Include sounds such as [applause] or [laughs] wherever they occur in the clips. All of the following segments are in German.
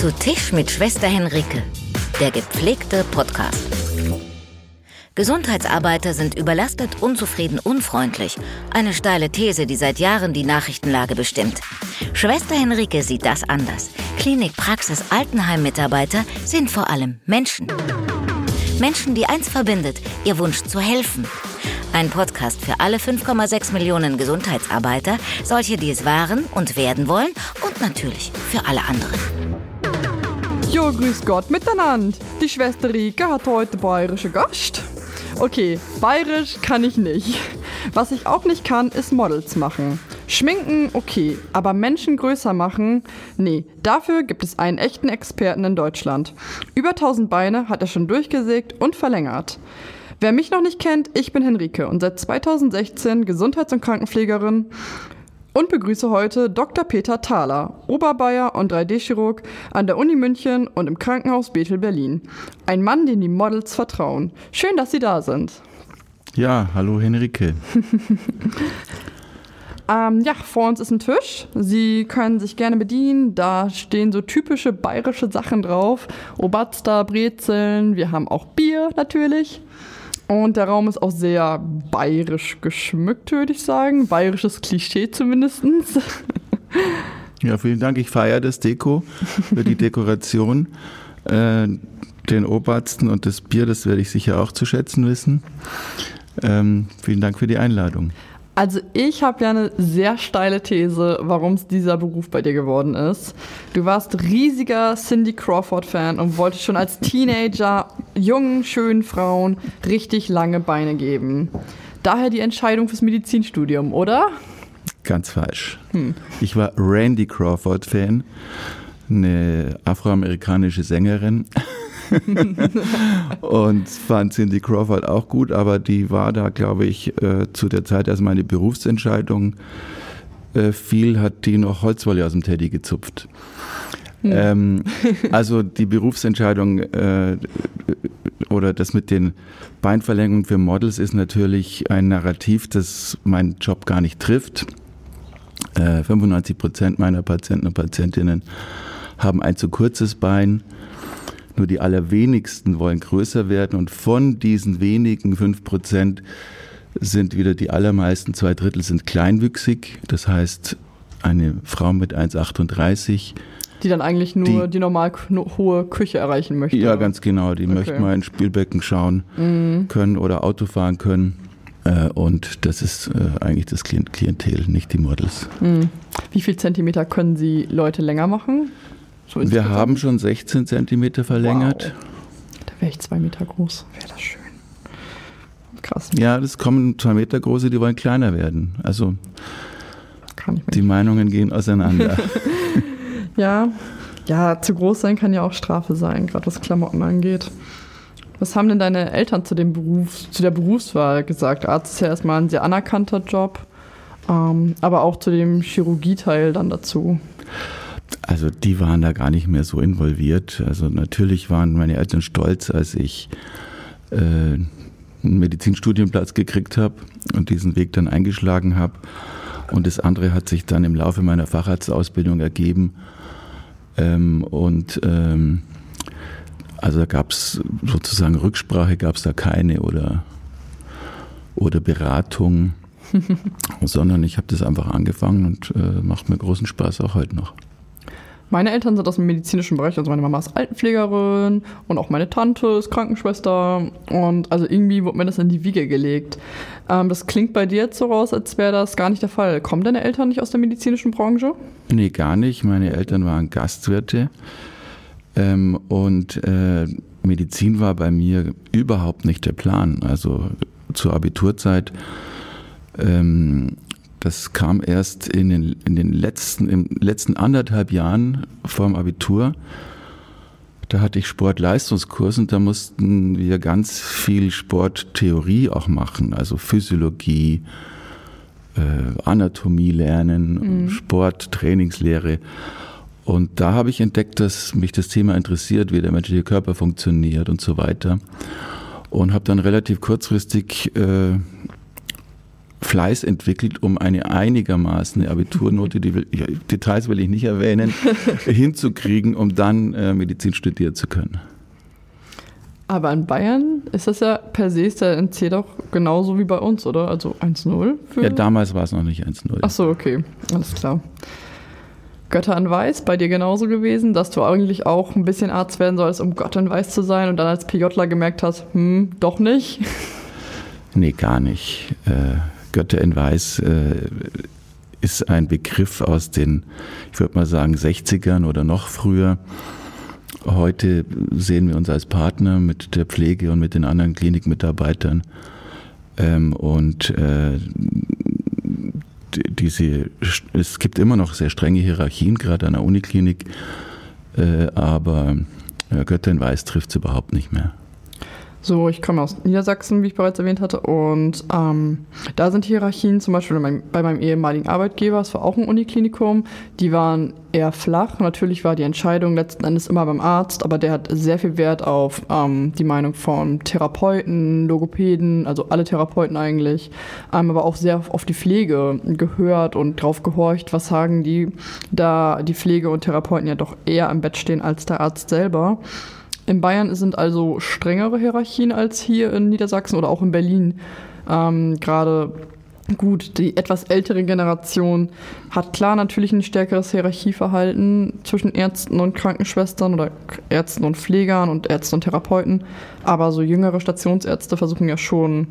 Zu Tisch mit Schwester Henrike, der gepflegte Podcast. Gesundheitsarbeiter sind überlastet, unzufrieden, unfreundlich. Eine steile These, die seit Jahren die Nachrichtenlage bestimmt. Schwester Henrike sieht das anders. Klinik, Praxis, Altenheim-Mitarbeiter sind vor allem Menschen. Menschen, die eins verbindet, ihr Wunsch zu helfen. Ein Podcast für alle 5,6 Millionen Gesundheitsarbeiter, solche, die es waren und werden wollen und natürlich für alle anderen. Jo, grüß Gott miteinander. Die Schwester Rike hat heute bayerische Gast. Okay, bayerisch kann ich nicht. Was ich auch nicht kann, ist Models machen. Schminken, okay, aber Menschen größer machen, nee, dafür gibt es einen echten Experten in Deutschland. Über 1000 Beine hat er schon durchgesägt und verlängert. Wer mich noch nicht kennt, ich bin Henrike und seit 2016 Gesundheits- und Krankenpflegerin und begrüße heute Dr. Peter Thaler, Oberbayer und 3D-Chirurg an der Uni München und im Krankenhaus Bethel Berlin. Ein Mann, dem die Models vertrauen. Schön, dass Sie da sind. Ja, hallo Henrike. [laughs] ähm, ja, vor uns ist ein Tisch. Sie können sich gerne bedienen. Da stehen so typische bayerische Sachen drauf. Obatster, Brezeln. Wir haben auch Bier natürlich. Und der Raum ist auch sehr bayerisch geschmückt, würde ich sagen. Bayerisches Klischee zumindest. [laughs] Ja, vielen Dank. Ich feiere das Deko für die Dekoration. Äh, den Obersten und das Bier, das werde ich sicher auch zu schätzen wissen. Ähm, vielen Dank für die Einladung. Also ich habe ja eine sehr steile These, warum es dieser Beruf bei dir geworden ist. Du warst riesiger Cindy Crawford-Fan und wolltest schon als Teenager jungen, schönen Frauen richtig lange Beine geben. Daher die Entscheidung fürs Medizinstudium, oder? Ganz falsch. Hm. Ich war Randy Crawford-Fan, eine afroamerikanische Sängerin. [laughs] und fand Cindy Crawford auch gut, aber die war da, glaube ich, äh, zu der Zeit, als meine Berufsentscheidung äh, fiel, hat die noch Holzwolle aus dem Teddy gezupft. Hm. Ähm, also die Berufsentscheidung äh, oder das mit den Beinverlängerungen für Models ist natürlich ein Narrativ, das meinen Job gar nicht trifft. Äh, 95 Prozent meiner Patienten und Patientinnen haben ein zu kurzes Bein. Nur die allerwenigsten wollen größer werden und von diesen wenigen 5 Prozent sind wieder die allermeisten, zwei Drittel sind kleinwüchsig. Das heißt, eine Frau mit 1,38 die dann eigentlich nur die, die normal hohe Küche erreichen möchte. Ja, ganz genau. Die okay. möchten mal ins Spielbecken schauen mhm. können oder Auto fahren können. Äh, und das ist äh, eigentlich das Klientel, nicht die Models. Mhm. Wie viel Zentimeter können Sie Leute länger machen? So Wir haben schon 16 Zentimeter verlängert. Wow. Da wäre ich zwei Meter groß. Wäre das schön. Krass. Ja, das kommen zwei Meter große, die wollen kleiner werden. Also die Meinungen gehen auseinander. [laughs] Ja, ja, zu groß sein kann ja auch Strafe sein, gerade was Klamotten angeht. Was haben denn deine Eltern zu dem Beruf, zu der Berufswahl gesagt? Arzt ist ja erstmal ein sehr anerkannter Job, ähm, aber auch zu dem Chirurgieteil dann dazu. Also die waren da gar nicht mehr so involviert. Also natürlich waren meine Eltern stolz, als ich äh, einen Medizinstudienplatz gekriegt habe und diesen Weg dann eingeschlagen habe. Und das andere hat sich dann im Laufe meiner Facharztausbildung ergeben. Ähm, und ähm, also da gab es sozusagen Rücksprache, gab es da keine oder, oder Beratung, [laughs] sondern ich habe das einfach angefangen und äh, macht mir großen Spaß auch heute noch. Meine Eltern sind aus dem medizinischen Bereich, also meine Mama ist Altenpflegerin und auch meine Tante ist Krankenschwester und also irgendwie wurde mir das in die Wiege gelegt. Ähm, das klingt bei dir jetzt so raus, als wäre das gar nicht der Fall. Kommen deine Eltern nicht aus der medizinischen Branche? Nee, gar nicht. Meine Eltern waren Gastwirte ähm, und äh, Medizin war bei mir überhaupt nicht der Plan. Also zur Abiturzeit ähm, das kam erst in den, in den letzten, im letzten anderthalb Jahren vor dem Abitur. Da hatte ich Sportleistungskurs und da mussten wir ganz viel Sporttheorie auch machen, also Physiologie, äh, Anatomie lernen, mhm. Sport, Trainingslehre. Und da habe ich entdeckt, dass mich das Thema interessiert, wie der menschliche Körper funktioniert und so weiter. Und habe dann relativ kurzfristig äh, Fleiß entwickelt, um eine einigermaßen eine Abiturnote, die will, ja, Details will ich nicht erwähnen, [laughs] hinzukriegen, um dann äh, Medizin studieren zu können. Aber in Bayern ist das ja per se ist der NC doch genauso wie bei uns, oder? Also 1-0? Ja, damals war es noch nicht 1-0. Ach so, okay. Alles klar. Götter in Weiß, bei dir genauso gewesen, dass du eigentlich auch ein bisschen Arzt werden sollst, um Gott in Weiß zu sein und dann als PJler gemerkt hast, hm, doch nicht? Nee, gar nicht. Äh, Götter in Weiß äh, ist ein Begriff aus den, ich würde mal sagen, 60ern oder noch früher. Heute sehen wir uns als Partner mit der Pflege und mit den anderen Klinikmitarbeitern. Ähm, und äh, diese, es gibt immer noch sehr strenge Hierarchien, gerade an der Uniklinik, äh, aber Götter in Weiß trifft es überhaupt nicht mehr. So, ich komme aus Niedersachsen, wie ich bereits erwähnt hatte, und ähm, da sind Hierarchien, zum Beispiel bei meinem, bei meinem ehemaligen Arbeitgeber, es war auch ein Uniklinikum, die waren eher flach. Natürlich war die Entscheidung letzten Endes immer beim Arzt, aber der hat sehr viel Wert auf ähm, die Meinung von Therapeuten, Logopäden, also alle Therapeuten eigentlich, ähm, aber auch sehr auf die Pflege gehört und drauf gehorcht, was sagen die, da die Pflege und Therapeuten ja doch eher am Bett stehen als der Arzt selber. In Bayern sind also strengere Hierarchien als hier in Niedersachsen oder auch in Berlin. Ähm, Gerade gut, die etwas ältere Generation hat klar natürlich ein stärkeres Hierarchieverhalten zwischen Ärzten und Krankenschwestern oder Ärzten und Pflegern und Ärzten und Therapeuten. Aber so jüngere Stationsärzte versuchen ja schon,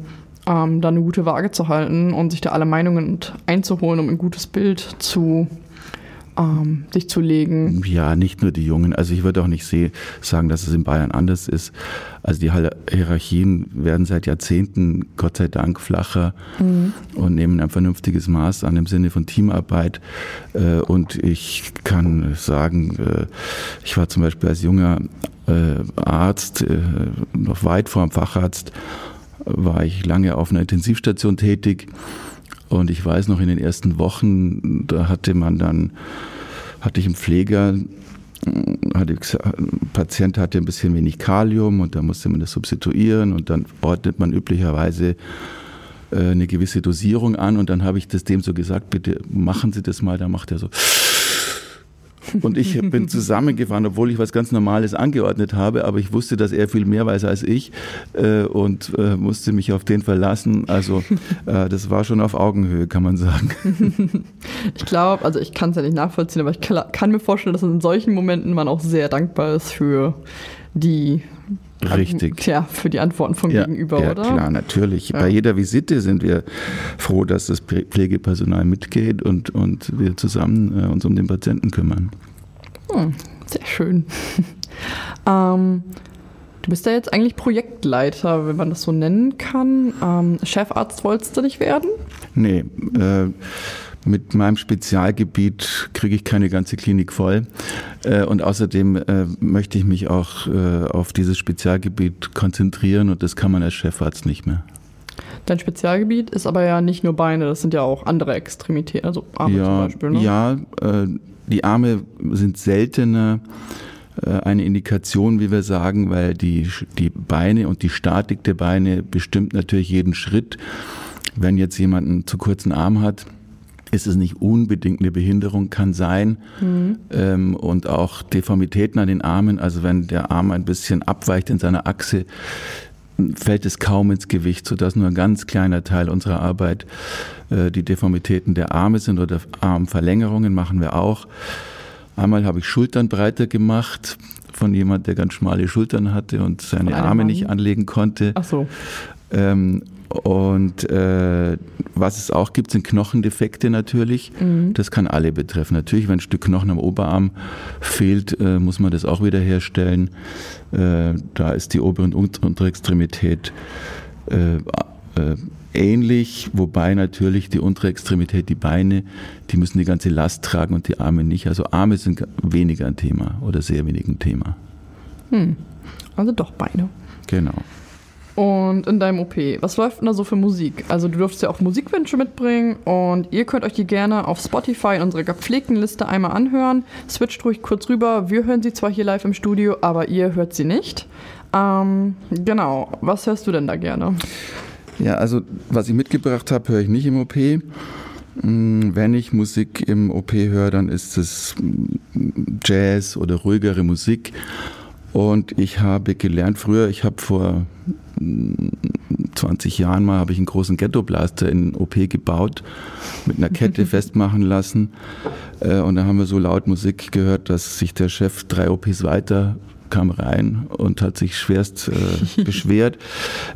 ähm, da eine gute Waage zu halten und sich da alle Meinungen einzuholen, um ein gutes Bild zu ähm, sich zu legen. Ja, nicht nur die Jungen. Also ich würde auch nicht sagen, dass es in Bayern anders ist. Also die Hierarchien werden seit Jahrzehnten, Gott sei Dank, flacher mhm. und nehmen ein vernünftiges Maß an im Sinne von Teamarbeit. Äh, und ich kann sagen, äh, ich war zum Beispiel als junger äh, Arzt, noch weit vor dem Facharzt, war ich lange auf einer Intensivstation tätig und ich weiß noch in den ersten Wochen, da hatte man dann, hatte ich einen Pfleger, hatte ein Patient hatte ein bisschen wenig Kalium und da musste man das substituieren und dann ordnet man üblicherweise äh, eine gewisse Dosierung an und dann habe ich das dem so gesagt, bitte machen Sie das mal, da macht er so und ich bin zusammengefahren, obwohl ich was ganz Normales angeordnet habe, aber ich wusste, dass er viel mehr weiß als ich äh, und äh, musste mich auf den verlassen. Also äh, das war schon auf Augenhöhe, kann man sagen. [laughs] Ich glaube, also ich kann es ja nicht nachvollziehen, aber ich kann mir vorstellen, dass in solchen Momenten man auch sehr dankbar ist für die Richtig. Tja, für die Antworten vom ja, Gegenüber, ja, oder? Klar, natürlich. Ja. Bei jeder Visite sind wir froh, dass das Pflegepersonal mitgeht und, und wir zusammen äh, uns um den Patienten kümmern. Hm, sehr schön. [laughs] ähm, du bist ja jetzt eigentlich Projektleiter, wenn man das so nennen kann. Ähm, Chefarzt wolltest du nicht werden? Nee. Äh, mit meinem Spezialgebiet kriege ich keine ganze Klinik voll. Äh, und außerdem äh, möchte ich mich auch äh, auf dieses Spezialgebiet konzentrieren und das kann man als Chefarzt nicht mehr. Dein Spezialgebiet ist aber ja nicht nur Beine, das sind ja auch andere Extremitäten, also Arme ja, zum Beispiel. Ne? Ja, die Arme sind seltener eine Indikation, wie wir sagen, weil die, die Beine und die Statik der Beine bestimmt natürlich jeden Schritt. Wenn jetzt jemand einen zu kurzen Arm hat, ist es nicht unbedingt eine Behinderung, kann sein. Mhm. Ähm, und auch Deformitäten an den Armen, also wenn der Arm ein bisschen abweicht in seiner Achse, fällt es kaum ins Gewicht, sodass nur ein ganz kleiner Teil unserer Arbeit äh, die Deformitäten der Arme sind oder Armverlängerungen machen wir auch. Einmal habe ich Schultern breiter gemacht von jemand, der ganz schmale Schultern hatte und seine Arme Mann. nicht anlegen konnte. Ach so. Ähm, und äh, was es auch gibt, sind Knochendefekte natürlich. Mhm. Das kann alle betreffen. Natürlich, wenn ein Stück Knochen am Oberarm fehlt, äh, muss man das auch wieder herstellen. Äh, da ist die obere und untere Extremität äh, äh, ähnlich, wobei natürlich die untere Extremität, die Beine, die müssen die ganze Last tragen und die Arme nicht. Also Arme sind weniger ein Thema oder sehr wenig ein Thema. Hm. Also doch Beine. Genau. Und in deinem OP, was läuft denn da so für Musik? Also du dürftest ja auch Musikwünsche mitbringen und ihr könnt euch die gerne auf Spotify in unserer gepflegten Liste einmal anhören. Switcht ruhig kurz rüber. Wir hören sie zwar hier live im Studio, aber ihr hört sie nicht. Ähm, genau. Was hörst du denn da gerne? Ja, also was ich mitgebracht habe, höre ich nicht im OP. Mm, wenn ich Musik im OP höre, dann ist es mm, Jazz oder ruhigere Musik. Und ich habe gelernt früher, ich habe vor 20 mm, Jahren mal habe ich einen großen Ghetto-Blaster in OP gebaut, mit einer Kette [laughs] festmachen lassen. Äh, und da haben wir so laut Musik gehört, dass sich der Chef drei OPs weiter kam rein und hat sich schwerst äh, [laughs] beschwert.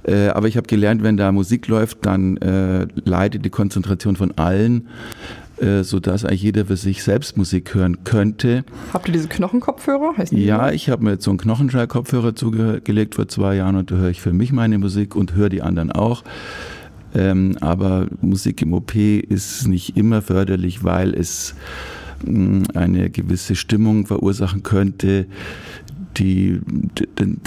Äh, aber ich habe gelernt, wenn da Musik läuft, dann äh, leidet die Konzentration von allen, äh, sodass eigentlich jeder für sich selbst Musik hören könnte. Habt ihr diese Knochenkopfhörer? Ja, ich habe mir jetzt so einen Knochenschallkopfhörer zugelegt vor zwei Jahren und da höre ich für mich meine Musik und höre die anderen auch. Ähm, aber Musik im OP ist nicht immer förderlich, weil es mm, eine gewisse Stimmung verursachen könnte, die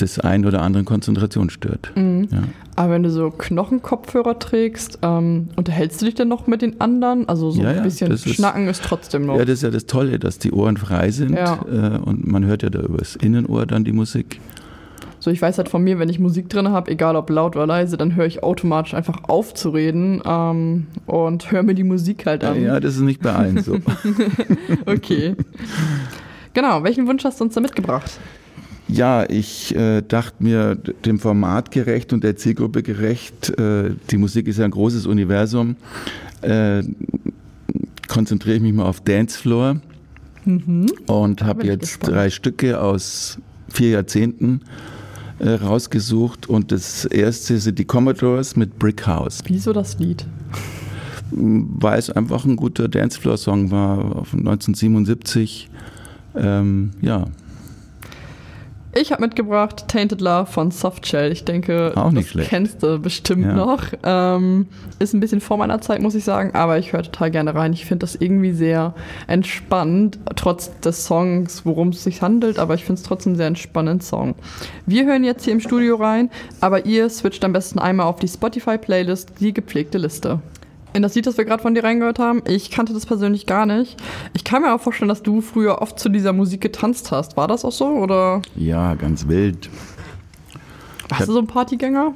des einen oder anderen Konzentration stört. Mhm. Ja. Aber wenn du so Knochenkopfhörer trägst, ähm, unterhältst du dich dann noch mit den anderen? Also so ja, ein bisschen ja, Schnacken ist, ist, trotzdem noch. Ja, das ist ja das Tolle, dass die Ohren frei sind äh, und man hört ja da übers Innenohr dann die Musik. So, ich weiß halt von mir, wenn ich Musik drin habe, egal ob laut oder leise, dann höre ich automatisch einfach auf zu reden ähm, und höre mir die Musik halt an. Ja, das ist nicht bei allen so. [laughs] okay. Genau, welchen Wunsch hast du uns da mitgebracht? Ja, ich äh, dachte mir, dem Format gerecht und der Zielgruppe gerecht, äh, die Musik ist ja ein großes Universum, äh, konzentriere ich mich mal auf Dancefloor mhm. und habe jetzt gespannt. drei Stücke aus vier Jahrzehnten äh, rausgesucht und das erste sind die Commodores mit Brick House. Wieso das Lied? Weil es einfach ein guter Dancefloor-Song war, von 1977. Ähm, ja. Ich habe mitgebracht Tainted Love von Softshell. Ich denke, Auch nicht das schlecht. kennst du bestimmt ja. noch. Ähm, ist ein bisschen vor meiner Zeit, muss ich sagen, aber ich höre total gerne rein. Ich finde das irgendwie sehr entspannt, trotz des Songs, worum es sich handelt, aber ich finde es trotzdem sehr entspannend Song. Wir hören jetzt hier im Studio rein, aber ihr switcht am besten einmal auf die Spotify-Playlist, die gepflegte Liste in das Lied, das wir gerade von dir reingehört haben. Ich kannte das persönlich gar nicht. Ich kann mir auch vorstellen, dass du früher oft zu dieser Musik getanzt hast. War das auch so? Oder? Ja, ganz wild. Warst du so ein Partygänger?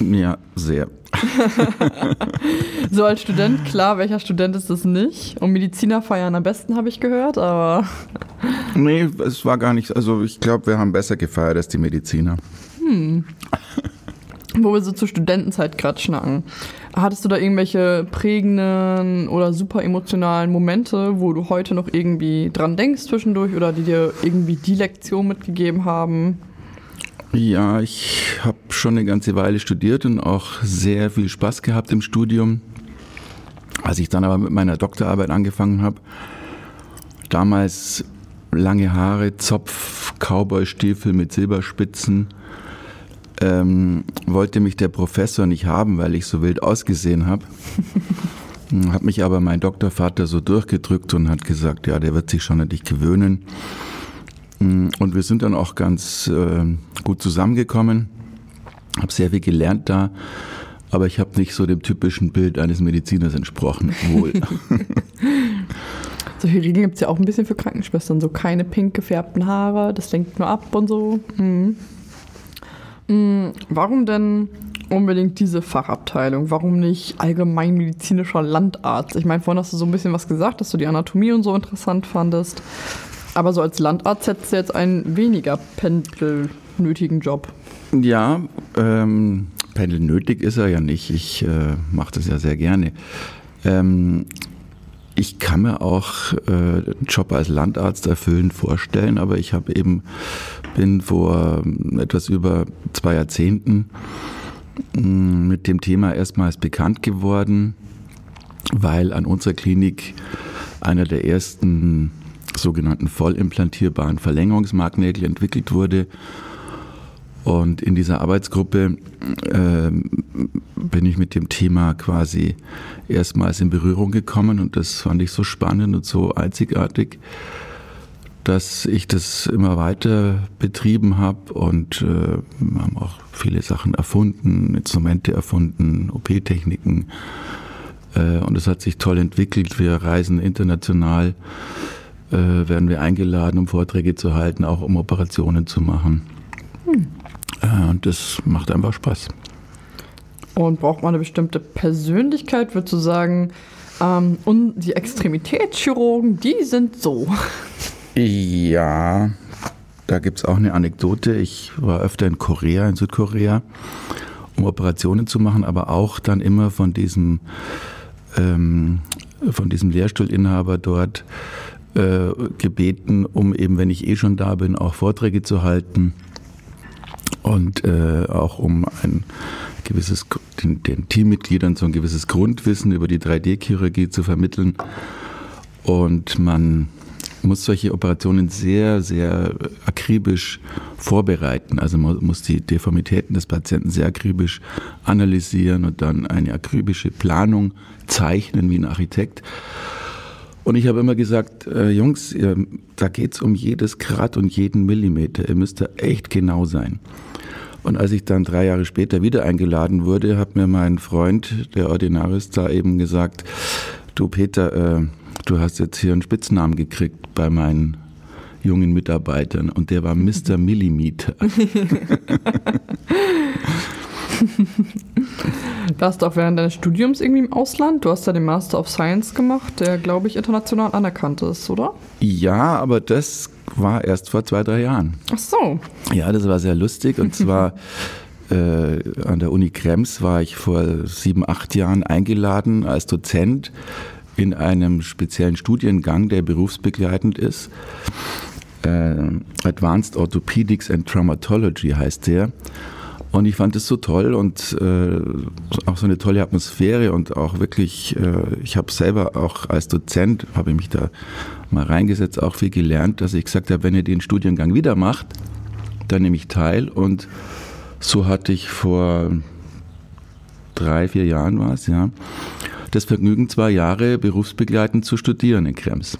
Ja, sehr. [laughs] so als Student, klar, welcher Student ist das nicht? Und Mediziner feiern am besten, habe ich gehört, aber. [laughs] nee, es war gar nicht. Also, ich glaube, wir haben besser gefeiert als die Mediziner. Hm. [laughs] Wo wir so zur Studentenzeit gerade schnacken. Hattest du da irgendwelche prägenden oder super emotionalen Momente, wo du heute noch irgendwie dran denkst zwischendurch oder die dir irgendwie die Lektion mitgegeben haben? Ja, ich habe schon eine ganze Weile studiert und auch sehr viel Spaß gehabt im Studium. Als ich dann aber mit meiner Doktorarbeit angefangen habe, damals lange Haare, Zopf, Cowboy-Stiefel mit Silberspitzen, ähm, wollte mich der Professor nicht haben, weil ich so wild ausgesehen habe. [laughs] hat mich aber mein Doktorvater so durchgedrückt und hat gesagt, ja, der wird sich schon an dich gewöhnen. Mm, und wir sind dann auch ganz äh, gut zusammengekommen. Habe sehr viel gelernt da, aber ich habe nicht so dem typischen Bild eines Mediziners entsprochen. Wohl. [laughs] Solche Regeln gibt es ja auch ein bisschen für Krankenschwestern. So keine pink gefärbten Haare, das lenkt nur ab und so. Mhm. Mm, warum denn unbedingt diese Fachabteilung? Warum nicht allgemeinmedizinischer Landarzt? Ich meine, vorhin hast du so ein bisschen was gesagt, dass du die Anatomie und so interessant fandest. Aber so als Landarzt hättest du jetzt einen weniger pendelnötigen Job. Ja, ähm, pendelnötig ist er ja nicht. Ich äh, mache das ja sehr gerne. Ähm, ich kann mir auch äh, einen Job als Landarzt erfüllend vorstellen, aber ich habe eben bin vor ähm, etwas über zwei Jahrzehnten mm, mit dem Thema erstmals bekannt geworden, weil an unserer Klinik einer der ersten sogenannten vollimplantierbaren Verlängerungsmagnägel entwickelt wurde. Und in dieser Arbeitsgruppe äh, bin ich mit dem Thema quasi erstmals in Berührung gekommen und das fand ich so spannend und so einzigartig, dass ich das immer weiter betrieben habe und äh, haben auch viele Sachen erfunden, Instrumente erfunden, OP-Techniken äh, und es hat sich toll entwickelt. Wir reisen international, äh, werden wir eingeladen, um Vorträge zu halten, auch um Operationen zu machen. Hm. Äh, und das macht einfach Spaß. Und braucht man eine bestimmte Persönlichkeit, würdest du sagen, ähm, und die Extremitätschirurgen, die sind so. Ja, da gibt es auch eine Anekdote. Ich war öfter in Korea, in Südkorea, um Operationen zu machen, aber auch dann immer von diesem, ähm, von diesem Lehrstuhlinhaber dort äh, gebeten, um eben, wenn ich eh schon da bin, auch Vorträge zu halten und äh, auch um ein gewisses, den, den, Teammitgliedern so ein gewisses Grundwissen über die 3D-Chirurgie zu vermitteln. Und man muss solche Operationen sehr, sehr akribisch vorbereiten. Also man muss die Deformitäten des Patienten sehr akribisch analysieren und dann eine akribische Planung zeichnen wie ein Architekt. Und ich habe immer gesagt, äh, Jungs, ihr, da geht es um jedes Grad und jeden Millimeter. Ihr müsst da echt genau sein. Und als ich dann drei Jahre später wieder eingeladen wurde, hat mir mein Freund, der Ordinaris, da eben gesagt, du Peter, äh, du hast jetzt hier einen Spitznamen gekriegt bei meinen jungen Mitarbeitern und der war Mr. Millimeter. [laughs] [laughs] Warst du auch während deines Studiums irgendwie im Ausland? Du hast ja den Master of Science gemacht, der, glaube ich, international anerkannt ist, oder? Ja, aber das war erst vor zwei, drei Jahren. Ach so. Ja, das war sehr lustig. Und [laughs] zwar äh, an der Uni Krems war ich vor sieben, acht Jahren eingeladen als Dozent in einem speziellen Studiengang, der berufsbegleitend ist. Äh, Advanced Orthopedics and Traumatology heißt der. Und ich fand es so toll und äh, auch so eine tolle Atmosphäre und auch wirklich, äh, ich habe selber auch als Dozent, habe ich mich da mal reingesetzt, auch viel gelernt, dass ich gesagt habe, wenn ihr den Studiengang wieder macht, dann nehme ich teil. Und so hatte ich vor drei, vier Jahren war es, ja, das Vergnügen, zwei Jahre berufsbegleitend zu studieren in Krems.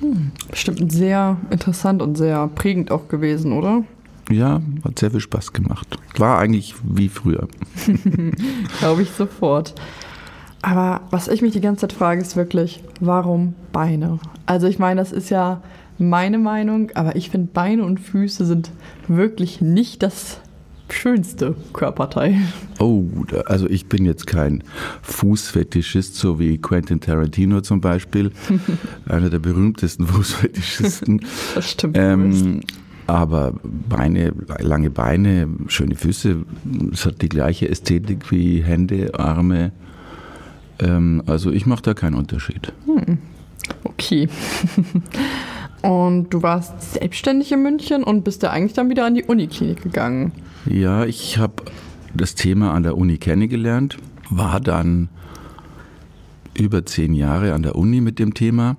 Hm, bestimmt sehr interessant und sehr prägend auch gewesen, oder? Ja, hat sehr viel Spaß gemacht. War eigentlich wie früher. [laughs] Glaube ich sofort. Aber was ich mich die ganze Zeit frage, ist wirklich, warum Beine? Also ich meine, das ist ja meine Meinung, aber ich finde Beine und Füße sind wirklich nicht das schönste Körperteil. Oh, also ich bin jetzt kein Fußfetischist, so wie Quentin Tarantino zum Beispiel, [laughs] einer der berühmtesten [laughs] Fußfetischisten. Das stimmt. Ähm, aber Beine, lange Beine, schöne Füße, es hat die gleiche Ästhetik wie Hände, Arme. Ähm, also ich mache da keinen Unterschied. Hm. Okay. [laughs] und du warst selbstständig in München und bist ja eigentlich dann wieder an die Uniklinik gegangen. Ja, ich habe das Thema an der Uni kennengelernt, war dann über zehn Jahre an der Uni mit dem Thema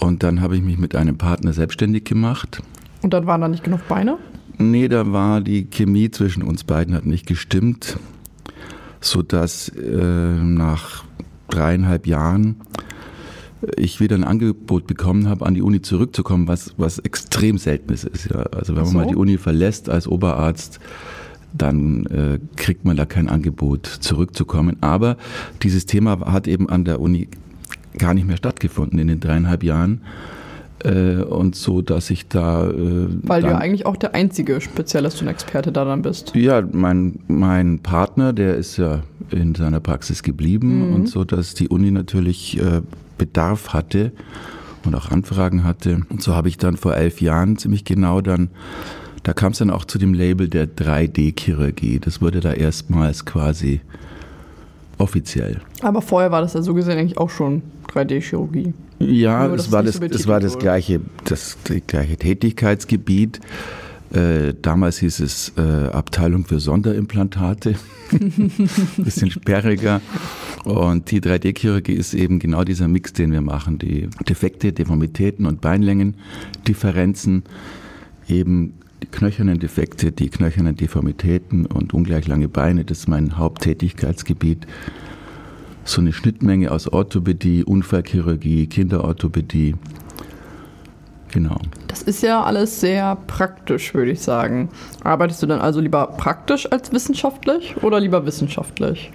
und dann habe ich mich mit einem Partner selbstständig gemacht und dann waren da nicht genug Beine? Nee, da war die Chemie zwischen uns beiden hat nicht gestimmt, sodass äh, nach dreieinhalb Jahren ich wieder ein Angebot bekommen habe, an die Uni zurückzukommen, was, was extrem seltenes ist. Ja. Also wenn so. man mal die Uni verlässt als Oberarzt, dann äh, kriegt man da kein Angebot zurückzukommen. Aber dieses Thema hat eben an der Uni gar nicht mehr stattgefunden in den dreieinhalb Jahren. Äh, und so, dass ich da. Äh, Weil du ja eigentlich auch der einzige Spezialist und Experte da dann bist. Ja, mein, mein Partner, der ist ja in seiner Praxis geblieben mhm. und so, dass die Uni natürlich äh, Bedarf hatte und auch Anfragen hatte. Und so habe ich dann vor elf Jahren ziemlich genau dann da kam es dann auch zu dem Label der 3D-Chirurgie. Das wurde da erstmals quasi offiziell. Aber vorher war das ja so gesehen eigentlich auch schon 3D-Chirurgie. Ja, Nur, es war, das, so es war das, gleiche, das, das gleiche Tätigkeitsgebiet. Äh, damals hieß es äh, Abteilung für Sonderimplantate. [laughs] Bisschen sperriger. Und die 3D-Chirurgie ist eben genau dieser Mix, den wir machen. Die Defekte, Deformitäten und Beinlängendifferenzen, eben die knöchernen Defekte, die knöchernen Deformitäten und ungleich lange Beine, das ist mein Haupttätigkeitsgebiet so eine Schnittmenge aus Orthopädie, Unfallchirurgie, Kinderorthopädie. Genau. Das ist ja alles sehr praktisch, würde ich sagen. Arbeitest du dann also lieber praktisch als wissenschaftlich oder lieber wissenschaftlich?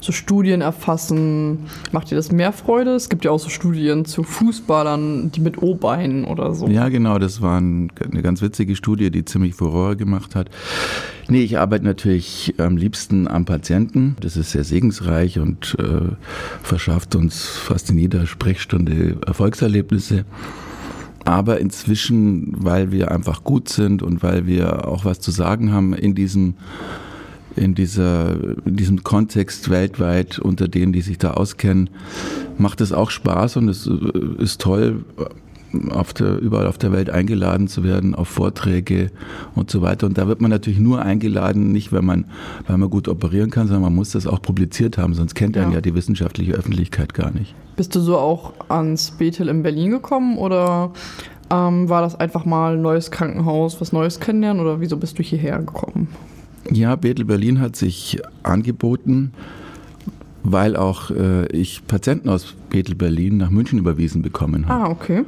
So Studien erfassen. Macht dir das mehr Freude? Es gibt ja auch so Studien zu Fußballern, die mit O-Beinen oder so. Ja, genau, das war eine ganz witzige Studie, die ziemlich Furore gemacht hat. Nee, ich arbeite natürlich am liebsten am Patienten. Das ist sehr segensreich und äh, verschafft uns fast in jeder Sprechstunde Erfolgserlebnisse. Aber inzwischen, weil wir einfach gut sind und weil wir auch was zu sagen haben in diesem in, dieser, in diesem Kontext weltweit unter denen, die sich da auskennen, macht es auch Spaß und es äh, ist toll, auf der, überall auf der Welt eingeladen zu werden, auf Vorträge und so weiter. Und da wird man natürlich nur eingeladen, nicht weil man, weil man gut operieren kann, sondern man muss das auch publiziert haben, sonst kennt ja. einen ja die wissenschaftliche Öffentlichkeit gar nicht. Bist du so auch ans Bethel in Berlin gekommen oder ähm, war das einfach mal ein neues Krankenhaus, was Neues kennenlernen oder wieso bist du hierher gekommen? Ja, Bethel Berlin hat sich angeboten, weil auch äh, ich Patienten aus Bethel Berlin nach München überwiesen bekommen habe. Ah, okay.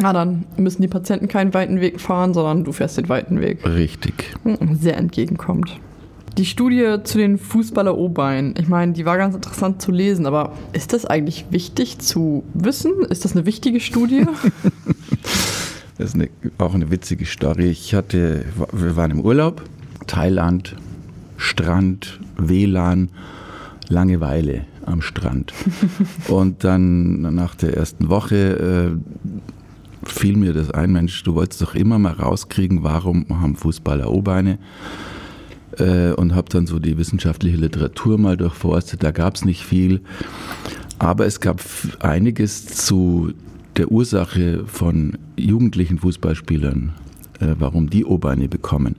Na, dann müssen die Patienten keinen weiten Weg fahren, sondern du fährst den weiten Weg. Richtig. Sehr entgegenkommt. Die Studie zu den Fußballer O-Beinen, ich meine, die war ganz interessant zu lesen, aber ist das eigentlich wichtig zu wissen? Ist das eine wichtige Studie? [laughs] [laughs] das ist eine, auch eine witzige Story. Ich hatte, wir waren im Urlaub Thailand, Strand, WLAN, Langeweile am Strand. [laughs] Und dann nach der ersten Woche äh, fiel mir das ein, Mensch, du wolltest doch immer mal rauskriegen, warum haben Fußballer O-Beine? Äh, und habe dann so die wissenschaftliche Literatur mal durchforstet. Da gab es nicht viel, aber es gab einiges zu der Ursache von jugendlichen Fußballspielern, äh, warum die O-Beine bekommen.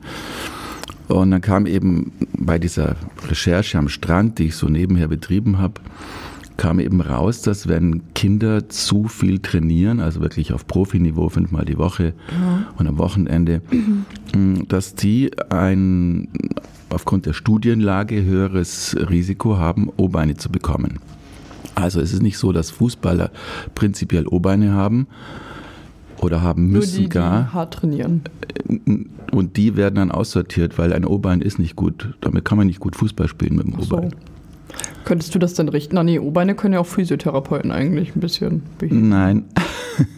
Und dann kam eben bei dieser Recherche am Strand, die ich so nebenher betrieben habe, kam eben raus, dass wenn Kinder zu viel trainieren, also wirklich auf Profiniveau fünfmal die Woche ja. und am Wochenende, mhm. [clears throat] dass die ein aufgrund der Studienlage höheres Risiko haben, O-Beine zu bekommen. Also es ist nicht so, dass Fußballer prinzipiell O-Beine haben, oder haben müssen die, gar. Die hart trainieren. Und die werden dann aussortiert, weil ein O-Bein ist nicht gut. Damit kann man nicht gut Fußball spielen mit dem O-Bein. So. Könntest du das denn richten? Na nee, O-Beine können ja auch Physiotherapeuten eigentlich ein bisschen beheben. Nein.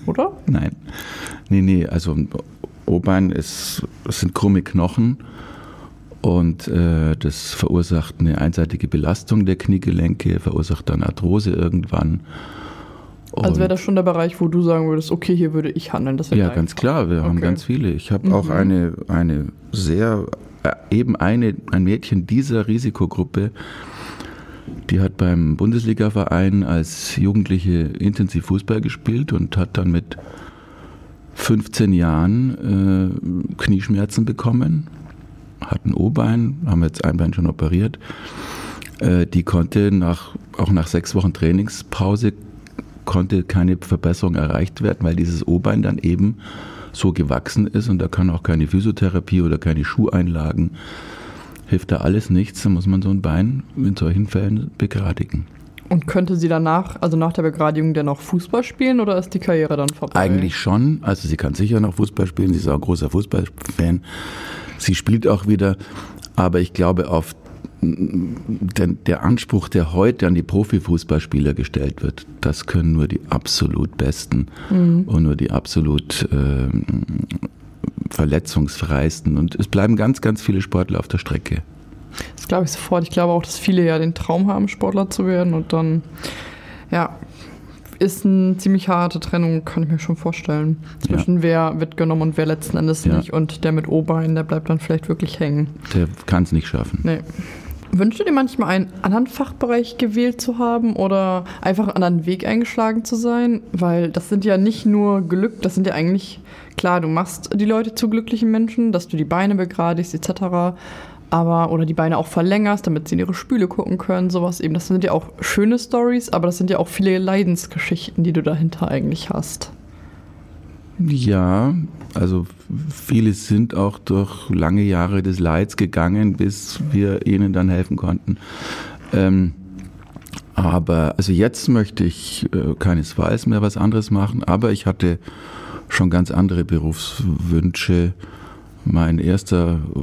Oder? [laughs] Nein. Nee, nee, also O-Bein ist, sind krumme Knochen und äh, das verursacht eine einseitige Belastung der Kniegelenke, verursacht dann Arthrose irgendwann. Also wäre das schon der Bereich, wo du sagen würdest, okay, hier würde ich handeln. Das ja, ganz klar, wir okay. haben ganz viele. Ich habe mhm. auch eine, eine sehr, äh, eben eine, ein Mädchen dieser Risikogruppe, die hat beim Bundesligaverein als Jugendliche intensiv Fußball gespielt und hat dann mit 15 Jahren äh, Knieschmerzen bekommen, hat ein O-Bein, haben jetzt ein Bein schon operiert. Äh, die konnte nach, auch nach sechs Wochen Trainingspause konnte keine Verbesserung erreicht werden, weil dieses O-Bein dann eben so gewachsen ist und da kann auch keine Physiotherapie oder keine Schuheinlagen, hilft da alles nichts, dann muss man so ein Bein in solchen Fällen begradigen. Und könnte sie danach, also nach der Begradigung, denn noch Fußball spielen oder ist die Karriere dann vorbei? Eigentlich schon. Also sie kann sicher noch Fußball spielen. Sie ist auch ein großer Fußballfan. Sie spielt auch wieder. Aber ich glaube, auf denn der Anspruch, der heute an die Profifußballspieler gestellt wird, das können nur die absolut Besten mhm. und nur die absolut äh, verletzungsfreisten. Und es bleiben ganz, ganz viele Sportler auf der Strecke. Das glaube ich sofort. Ich glaube auch, dass viele ja den Traum haben, Sportler zu werden. Und dann, ja, ist eine ziemlich harte Trennung, kann ich mir schon vorstellen. Zwischen ja. wer wird genommen und wer letzten Endes ja. nicht. Und der mit O-Bein, der bleibt dann vielleicht wirklich hängen. Der kann es nicht schaffen. Nee. Wünschst du dir manchmal einen anderen Fachbereich gewählt zu haben oder einfach einen anderen Weg eingeschlagen zu sein? Weil das sind ja nicht nur Glück, das sind ja eigentlich, klar, du machst die Leute zu glücklichen Menschen, dass du die Beine begradigst etc. Aber, oder die Beine auch verlängerst, damit sie in ihre Spüle gucken können, sowas eben. Das sind ja auch schöne Stories, aber das sind ja auch viele Leidensgeschichten, die du dahinter eigentlich hast. Ja, also viele sind auch durch lange Jahre des Leids gegangen, bis wir ihnen dann helfen konnten. Ähm, aber also jetzt möchte ich äh, keinesfalls mehr was anderes machen, aber ich hatte schon ganz andere Berufswünsche, mein erster äh,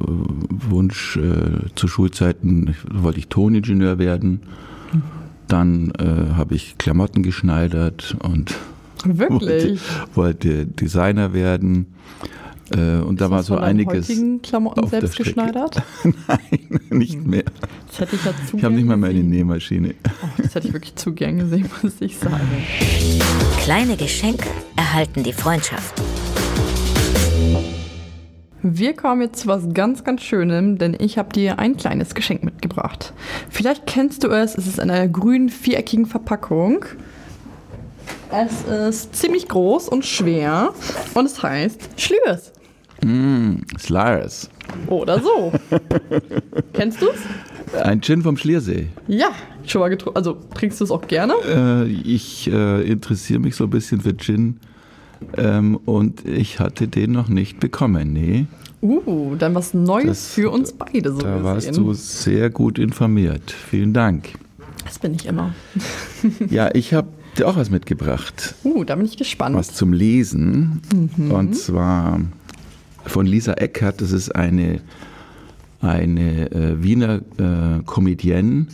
Wunsch äh, zu Schulzeiten wollte ich Toningenieur werden. Dann äh, habe ich Klamotten geschneidert und [laughs] Wirklich? wollte, wollte Designer werden. Äh, und da war so einiges. heutigen Klamotten selbst geschneidert? [laughs] Nein, nicht mehr. Das hätte ich ja zu Ich habe nicht mal gern mehr eine gesehen. Nähmaschine. Oh, das hätte ich wirklich zu gern gesehen, [laughs] muss ich sagen. Kleine Geschenke erhalten die Freundschaft. Wir kommen jetzt zu was ganz, ganz Schönem, denn ich habe dir ein kleines Geschenk mitgebracht. Vielleicht kennst du es, es ist in einer grünen, viereckigen Verpackung. Es ist ziemlich groß und schwer und es heißt Schlürs. Mm, Slars. Oder so. [laughs] Kennst du es? Ein Gin vom Schliersee. Ja, schon mal getrunken. Also trinkst du es auch gerne? Äh, ich äh, interessiere mich so ein bisschen für Gin. Ähm, und ich hatte den noch nicht bekommen, nee. Uh, dann was Neues Das- für uns beide so Da warst gesehen. du sehr gut informiert. Vielen Dank. Das bin ich immer. Ja, ich habe dir auch was mitgebracht. Uh, da bin ich gespannt. Was zum Lesen. Mhm. Und zwar von Lisa Eckert. Das ist eine, eine äh, Wiener äh, Comedienne,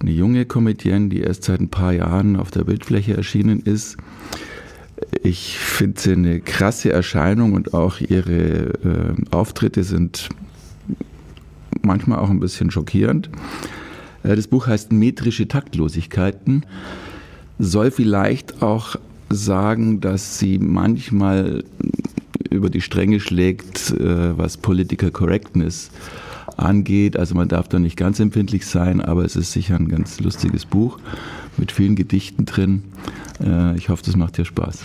eine junge Comedienne, die erst seit ein paar Jahren auf der Bildfläche erschienen ist. Ich finde sie eine krasse Erscheinung und auch ihre äh, Auftritte sind manchmal auch ein bisschen schockierend. Äh, Das Buch heißt Metrische Taktlosigkeiten, soll vielleicht auch sagen, dass sie manchmal über die Stränge schlägt, äh, was Political Correctness angeht. Also man darf da nicht ganz empfindlich sein, aber es ist sicher ein ganz lustiges Buch mit vielen Gedichten drin. Äh, Ich hoffe, das macht dir Spaß.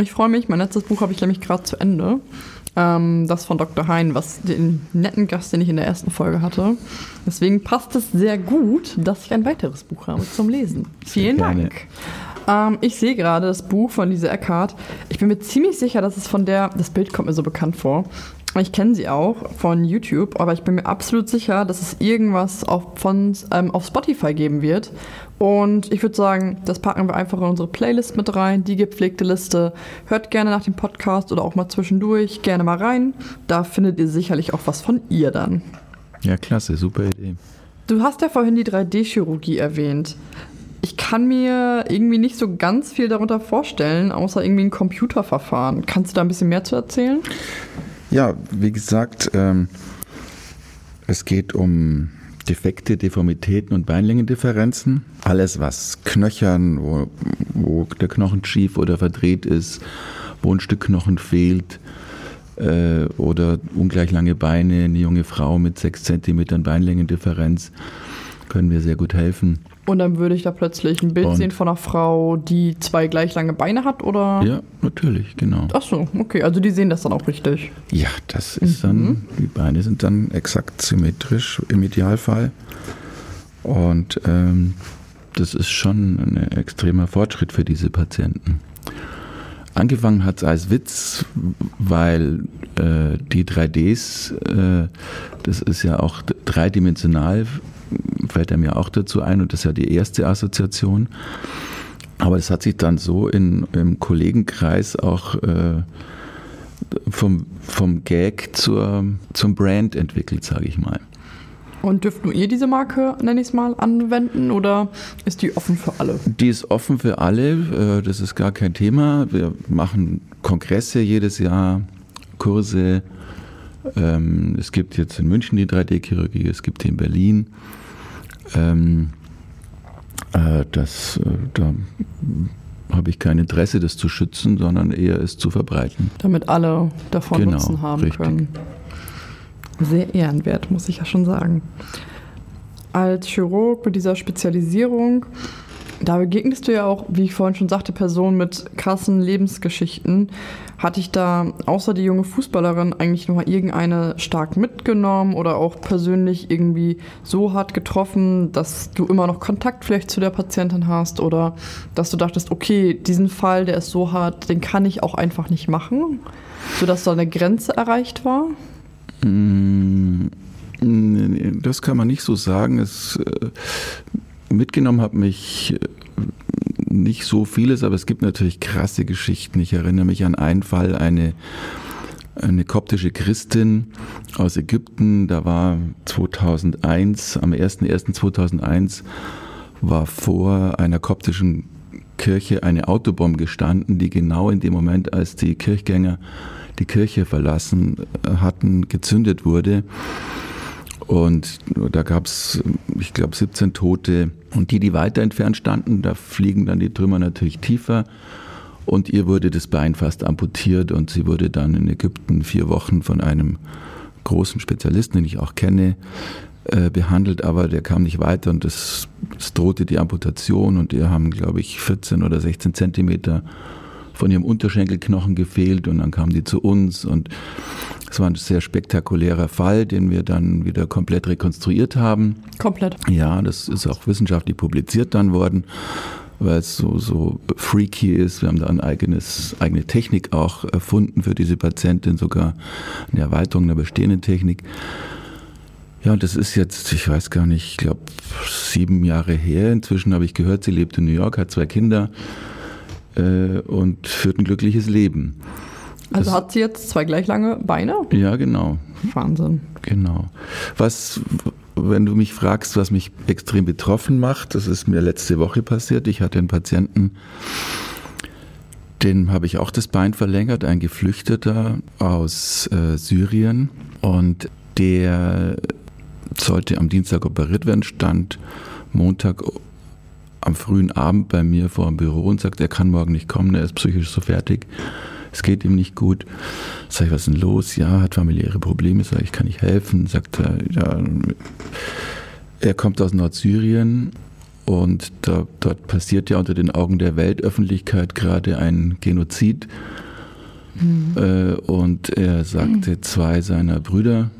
Ich freue mich, mein letztes Buch habe ich nämlich gerade zu Ende. Ähm, das von Dr. Hein, was den netten Gast, den ich in der ersten Folge hatte. Deswegen passt es sehr gut, dass ich ein weiteres Buch habe zum Lesen. Vielen gerne. Dank. Ähm, ich sehe gerade das Buch von Lisa Eckhardt. Ich bin mir ziemlich sicher, dass es von der, das Bild kommt mir so bekannt vor. Ich kenne sie auch von YouTube, aber ich bin mir absolut sicher, dass es irgendwas auf, von, ähm, auf Spotify geben wird. Und ich würde sagen, das packen wir einfach in unsere Playlist mit rein, die gepflegte Liste. Hört gerne nach dem Podcast oder auch mal zwischendurch gerne mal rein. Da findet ihr sicherlich auch was von ihr dann. Ja, klasse, super Idee. Du hast ja vorhin die 3D-Chirurgie erwähnt. Ich kann mir irgendwie nicht so ganz viel darunter vorstellen, außer irgendwie ein Computerverfahren. Kannst du da ein bisschen mehr zu erzählen? Ja, wie gesagt, ähm, es geht um Defekte, Deformitäten und Beinlängendifferenzen. Alles, was Knöchern, wo, wo der Knochen schief oder verdreht ist, wo ein Stück Knochen fehlt äh, oder ungleich lange Beine, eine junge Frau mit 6 cm Beinlängendifferenz, können wir sehr gut helfen. Und dann würde ich da plötzlich ein Bild Und- sehen von einer Frau, die zwei gleich lange Beine hat, oder? Ja, natürlich, genau. Ach so, okay, also die sehen das dann auch richtig. Ja, das ist dann, die Beine sind dann exakt symmetrisch im Idealfall. Und ähm, das ist schon ein extremer Fortschritt für diese Patienten. Angefangen hat es als Witz, weil äh, die 3Ds, äh, das ist ja auch dreidimensional, fällt einem ja auch dazu ein und das ist ja die erste Assoziation. Aber es hat sich dann so in, im Kollegenkreis auch äh, vom, vom Gag zur, zum Brand entwickelt, sage ich mal. Und dürft nur ihr diese Marke, nenne ich es mal, anwenden oder ist die offen für alle? Die ist offen für alle, äh, das ist gar kein Thema. Wir machen Kongresse jedes Jahr, Kurse. Ähm, Es gibt jetzt in München die 3D-Chirurgie, es gibt die in Berlin. Ähm, äh, Das, äh, da habe ich kein Interesse, das zu schützen, sondern eher es zu verbreiten. Damit alle davon Genau, Nutzen haben richtig. können. Sehr ehrenwert, muss ich ja schon sagen. Als Chirurg mit dieser Spezialisierung, da begegnest du ja auch, wie ich vorhin schon sagte, Personen mit krassen Lebensgeschichten. Hatte ich da außer die junge Fußballerin eigentlich noch irgendeine stark mitgenommen oder auch persönlich irgendwie so hart getroffen, dass du immer noch Kontakt vielleicht zu der Patientin hast oder dass du dachtest, okay, diesen Fall, der ist so hart, den kann ich auch einfach nicht machen, sodass da eine Grenze erreicht war? Mm, Das kann man nicht so sagen. Es, äh, mitgenommen hat mich äh, nicht so vieles, aber es gibt natürlich krasse Geschichten. Ich erinnere mich an einen Fall, eine eine koptische Christin aus Ägypten. Da war 2001, am 01.01.2001 war vor einer koptischen Kirche eine Autobombe gestanden, die genau in dem Moment, als die Kirchgänger die Kirche verlassen hatten, gezündet wurde. Und da gab es, ich glaube, 17 Tote. Und die, die weiter entfernt standen, da fliegen dann die Trümmer natürlich tiefer. Und ihr wurde das Bein fast amputiert und sie wurde dann in Ägypten vier Wochen von einem großen Spezialisten, den ich auch kenne, äh, behandelt, aber der kam nicht weiter und es, es drohte die Amputation und ihr haben, glaube ich, 14 oder 16 Zentimeter von ihrem Unterschenkelknochen gefehlt und dann kamen die zu uns und es war ein sehr spektakulärer Fall, den wir dann wieder komplett rekonstruiert haben. Komplett. Ja, das ist auch wissenschaftlich publiziert dann worden weil es so, so freaky ist. Wir haben da ein eigenes, eigene Technik auch erfunden für diese Patientin, sogar eine Erweiterung der bestehenden Technik. Ja, und das ist jetzt, ich weiß gar nicht, ich glaube sieben Jahre her. Inzwischen habe ich gehört, sie lebt in New York, hat zwei Kinder und führt ein glückliches Leben. Also das, hat sie jetzt zwei gleich lange Beine? Ja, genau. Wahnsinn. Genau. Was, wenn du mich fragst, was mich extrem betroffen macht, das ist mir letzte Woche passiert. Ich hatte einen Patienten, dem habe ich auch das Bein verlängert, ein Geflüchteter aus äh, Syrien. Und der sollte am Dienstag operiert werden, stand Montag am frühen Abend bei mir vor dem Büro und sagt, er kann morgen nicht kommen, er ist psychisch so fertig es geht ihm nicht gut. Sag ich, was ist denn los? Ja, hat familiäre Probleme. Sag ich, kann ich helfen? Sagt er, ja, er kommt aus Nordsyrien und da, dort passiert ja unter den Augen der Weltöffentlichkeit gerade ein Genozid. Mhm. Äh, und er sagte, mhm. zwei seiner Brüder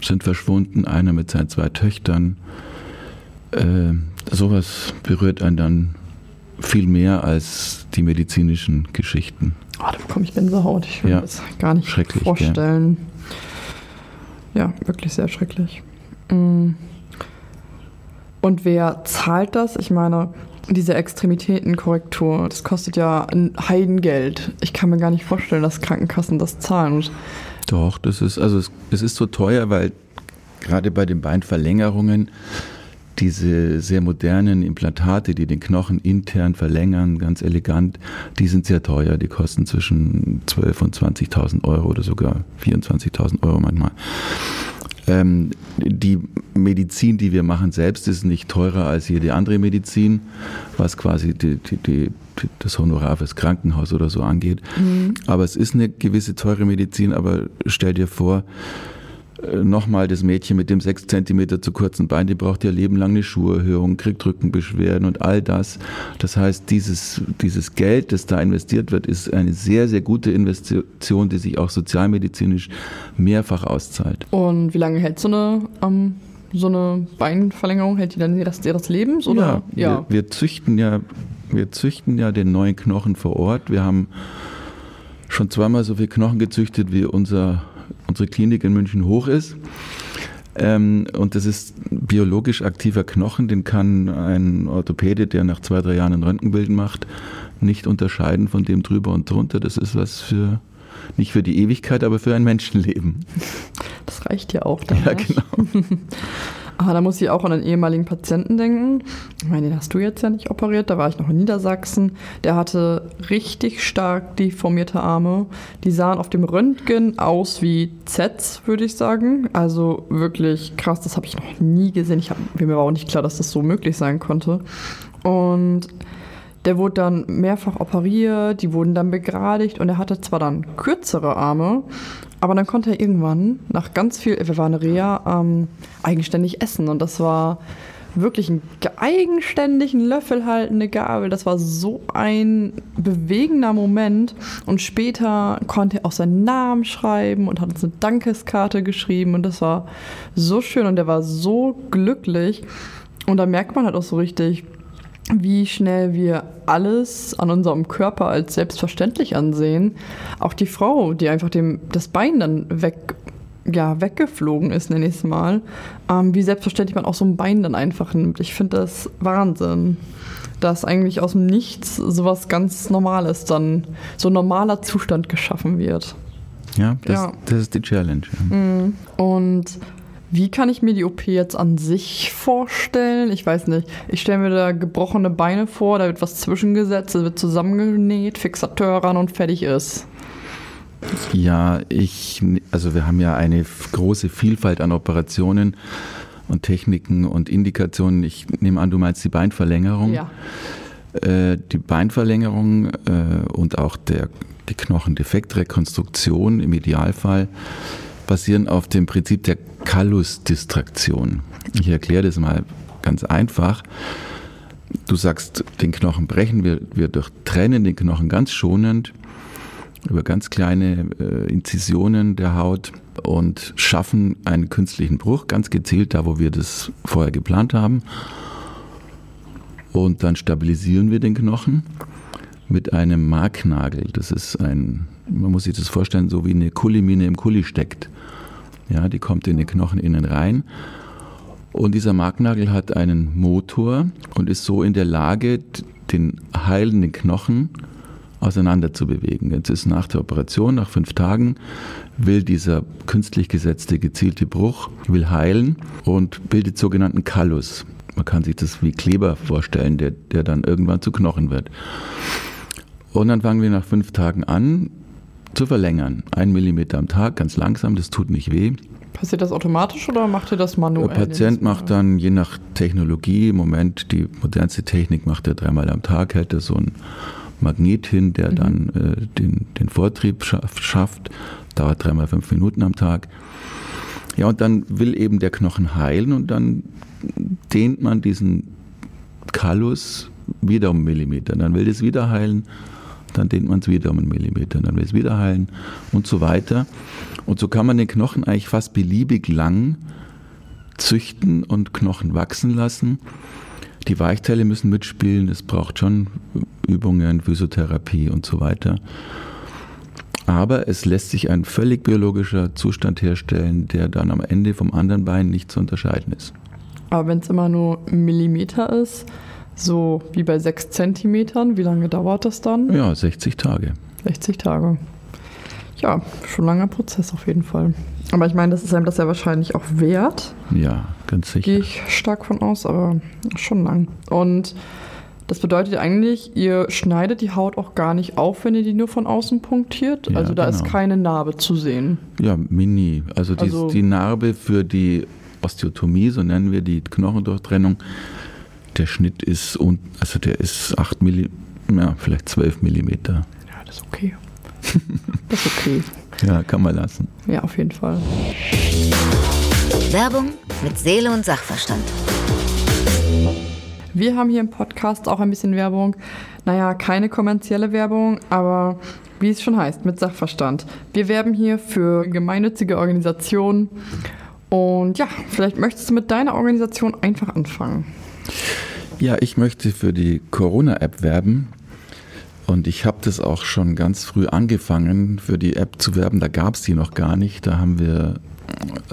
sind verschwunden, einer mit seinen zwei Töchtern. Sowas berührt einen dann viel mehr als die medizinischen Geschichten. Oh, da bekomme ich Gänsehaut. Ich will ja. das gar nicht vorstellen. Ja. ja, wirklich sehr schrecklich. Mm. Und wer zahlt das? Ich meine, diese Extremitätenkorrektur, das kostet ja ein Heidengeld. Ich kann mir gar nicht vorstellen, dass Krankenkassen das zahlen. Doch, das ist, also es, es ist so teuer, weil gerade bei den Beinverlängerungen diese sehr modernen Implantate, die den Knochen intern verlängern, ganz elegant, die sind sehr teuer. Die kosten zwischen 12.000 und 20.000 Euro oder sogar 24.000 Euro manchmal. Ähm, die Medizin, die wir machen selbst, ist nicht teurer als jede andere Medizin, was quasi die, die, die, das Honorar fürs Krankenhaus oder so angeht. Mhm. Aber es ist eine gewisse teure Medizin, aber stell dir vor, nochmal das Mädchen mit dem sechs Zentimeter zu kurzen Bein, die braucht ihr Leben lang eine Schuherhöhung, kriegt Rückenbeschwerden und all das. Das heißt, dieses, dieses Geld, das da investiert wird, ist eine sehr, sehr gute Investition, die sich auch sozialmedizinisch mehrfach auszahlt. Und wie lange hält so eine, ähm, so eine Beinverlängerung? Hält die dann den Rest ihres Lebens? Oder? Ja, ja. Wir, wir, züchten ja, wir züchten ja den neuen Knochen vor Ort. Wir haben schon zweimal so viel Knochen gezüchtet, wie unser unsere Klinik in München hoch ist. Ähm, und das ist biologisch aktiver Knochen, den kann ein Orthopäde, der nach zwei, drei Jahren ein Röntgenbild macht, nicht unterscheiden von dem drüber und drunter. Das ist was für, nicht für die Ewigkeit, aber für ein Menschenleben. Das reicht ja auch. Dann, ja, genau. [laughs] Ah, da muss ich auch an einen ehemaligen Patienten denken. Ich meine, den hast du jetzt ja nicht operiert, da war ich noch in Niedersachsen. Der hatte richtig stark deformierte Arme. Die sahen auf dem Röntgen aus wie Zs, würde ich sagen. Also wirklich krass, das habe ich noch nie gesehen. Ich hab, mir war auch nicht klar, dass das so möglich sein konnte. Und der wurde dann mehrfach operiert, die wurden dann begradigt und er hatte zwar dann kürzere Arme, aber dann konnte er irgendwann nach ganz viel, Reha, ähm, eigenständig essen und das war wirklich ein eigenständigen Löffel halten, eine Gabel. Das war so ein bewegender Moment. Und später konnte er auch seinen Namen schreiben und hat uns eine Dankeskarte geschrieben. Und das war so schön und er war so glücklich. Und da merkt man halt auch so richtig, wie schnell wir alles an unserem Körper als selbstverständlich ansehen. Auch die Frau, die einfach dem, das Bein dann weg, ja, weggeflogen ist, nenne ich es mal, ähm, wie selbstverständlich man auch so ein Bein dann einfach nimmt. Ich finde das Wahnsinn, dass eigentlich aus dem Nichts sowas ganz Normales dann, so ein normaler Zustand geschaffen wird. Ja, das, Ja. das ist die Challenge. Mhm. Und wie kann ich mir die OP jetzt an sich vorstellen? Ich weiß nicht. Ich stelle mir da gebrochene Beine vor, da wird was zwischengesetzt, es wird zusammengenäht, Fixateur ran und fertig ist. Ja, ich, also wir haben ja eine große Vielfalt an Operationen und Techniken und Indikationen. Ich nehme an, du meinst die Beinverlängerung. Ja. Äh, die Beinverlängerung äh, und auch der, die Knochendefektrekonstruktion im Idealfall basieren auf dem Prinzip der Kallusdistraktion. Ich erkläre das mal ganz einfach. Du sagst, den Knochen brechen, wir, wir durchtrennen den Knochen ganz schonend über ganz kleine äh, Inzisionen der Haut und schaffen einen künstlichen Bruch, ganz gezielt da, wo wir das vorher geplant haben. Und dann stabilisieren wir den Knochen mit einem Marknagel. Das ist ein, man muss sich das vorstellen, so wie eine Kullimine im Kuli steckt. Ja, die kommt in den Knochen innen rein. Und dieser Marknagel hat einen Motor und ist so in der Lage, den heilenden Knochen auseinander zu bewegen. Jetzt ist nach der Operation, nach fünf Tagen, will dieser künstlich gesetzte, gezielte Bruch, will heilen und bildet sogenannten Kallus. Man kann sich das wie Kleber vorstellen, der, der dann irgendwann zu Knochen wird. Und dann fangen wir nach fünf Tagen an zu verlängern. Ein Millimeter am Tag, ganz langsam, das tut nicht weh. Passiert das automatisch oder macht ihr das manuell? Der Patient macht dann je nach Technologie, im Moment die modernste Technik macht er dreimal am Tag, hält er so ein Magnet hin, der dann äh, den, den Vortrieb schaff, schafft, dauert dreimal fünf Minuten am Tag. Ja, und dann will eben der Knochen heilen und dann dehnt man diesen Kallus wieder um einen Millimeter. Dann will es wieder heilen, dann dehnt man es wieder um einen Millimeter, dann will es wieder heilen und so weiter. Und so kann man den Knochen eigentlich fast beliebig lang züchten und Knochen wachsen lassen. Die Weichteile müssen mitspielen, es braucht schon Übungen, Physiotherapie und so weiter. Aber es lässt sich ein völlig biologischer Zustand herstellen, der dann am Ende vom anderen Bein nicht zu unterscheiden ist. Aber wenn es immer nur ein Millimeter ist, so wie bei sechs Zentimetern, wie lange dauert das dann? Ja, 60 Tage. 60 Tage. Ja, schon ein langer Prozess auf jeden Fall. Aber ich meine, das ist einem das ja wahrscheinlich auch wert, Ja, ganz sicher. gehe ich stark von aus, aber schon lang. Und das bedeutet eigentlich, ihr schneidet die Haut auch gar nicht auf, wenn ihr die nur von außen punktiert. Ja, also da ist genau. keine Narbe zu sehen. Ja, mini. Also die, Also- die Narbe für die Osteotomie, so nennen wir die Knochendurchtrennung, der Schnitt ist, un, also der ist 8 Milli, ja, vielleicht 12 Millimeter. Ja, das ist okay. [laughs] das ist okay. Ja, kann man lassen. Ja, auf jeden Fall. Werbung mit Seele und Sachverstand. Wir haben hier im Podcast auch ein bisschen Werbung. Naja, keine kommerzielle Werbung, aber wie es schon heißt, mit Sachverstand. Wir werben hier für gemeinnützige Organisationen. Und ja, vielleicht möchtest du mit deiner Organisation einfach anfangen. Ja, ich möchte für die Corona-App werben. Und ich habe das auch schon ganz früh angefangen, für die App zu werben. Da gab es die noch gar nicht. Da haben wir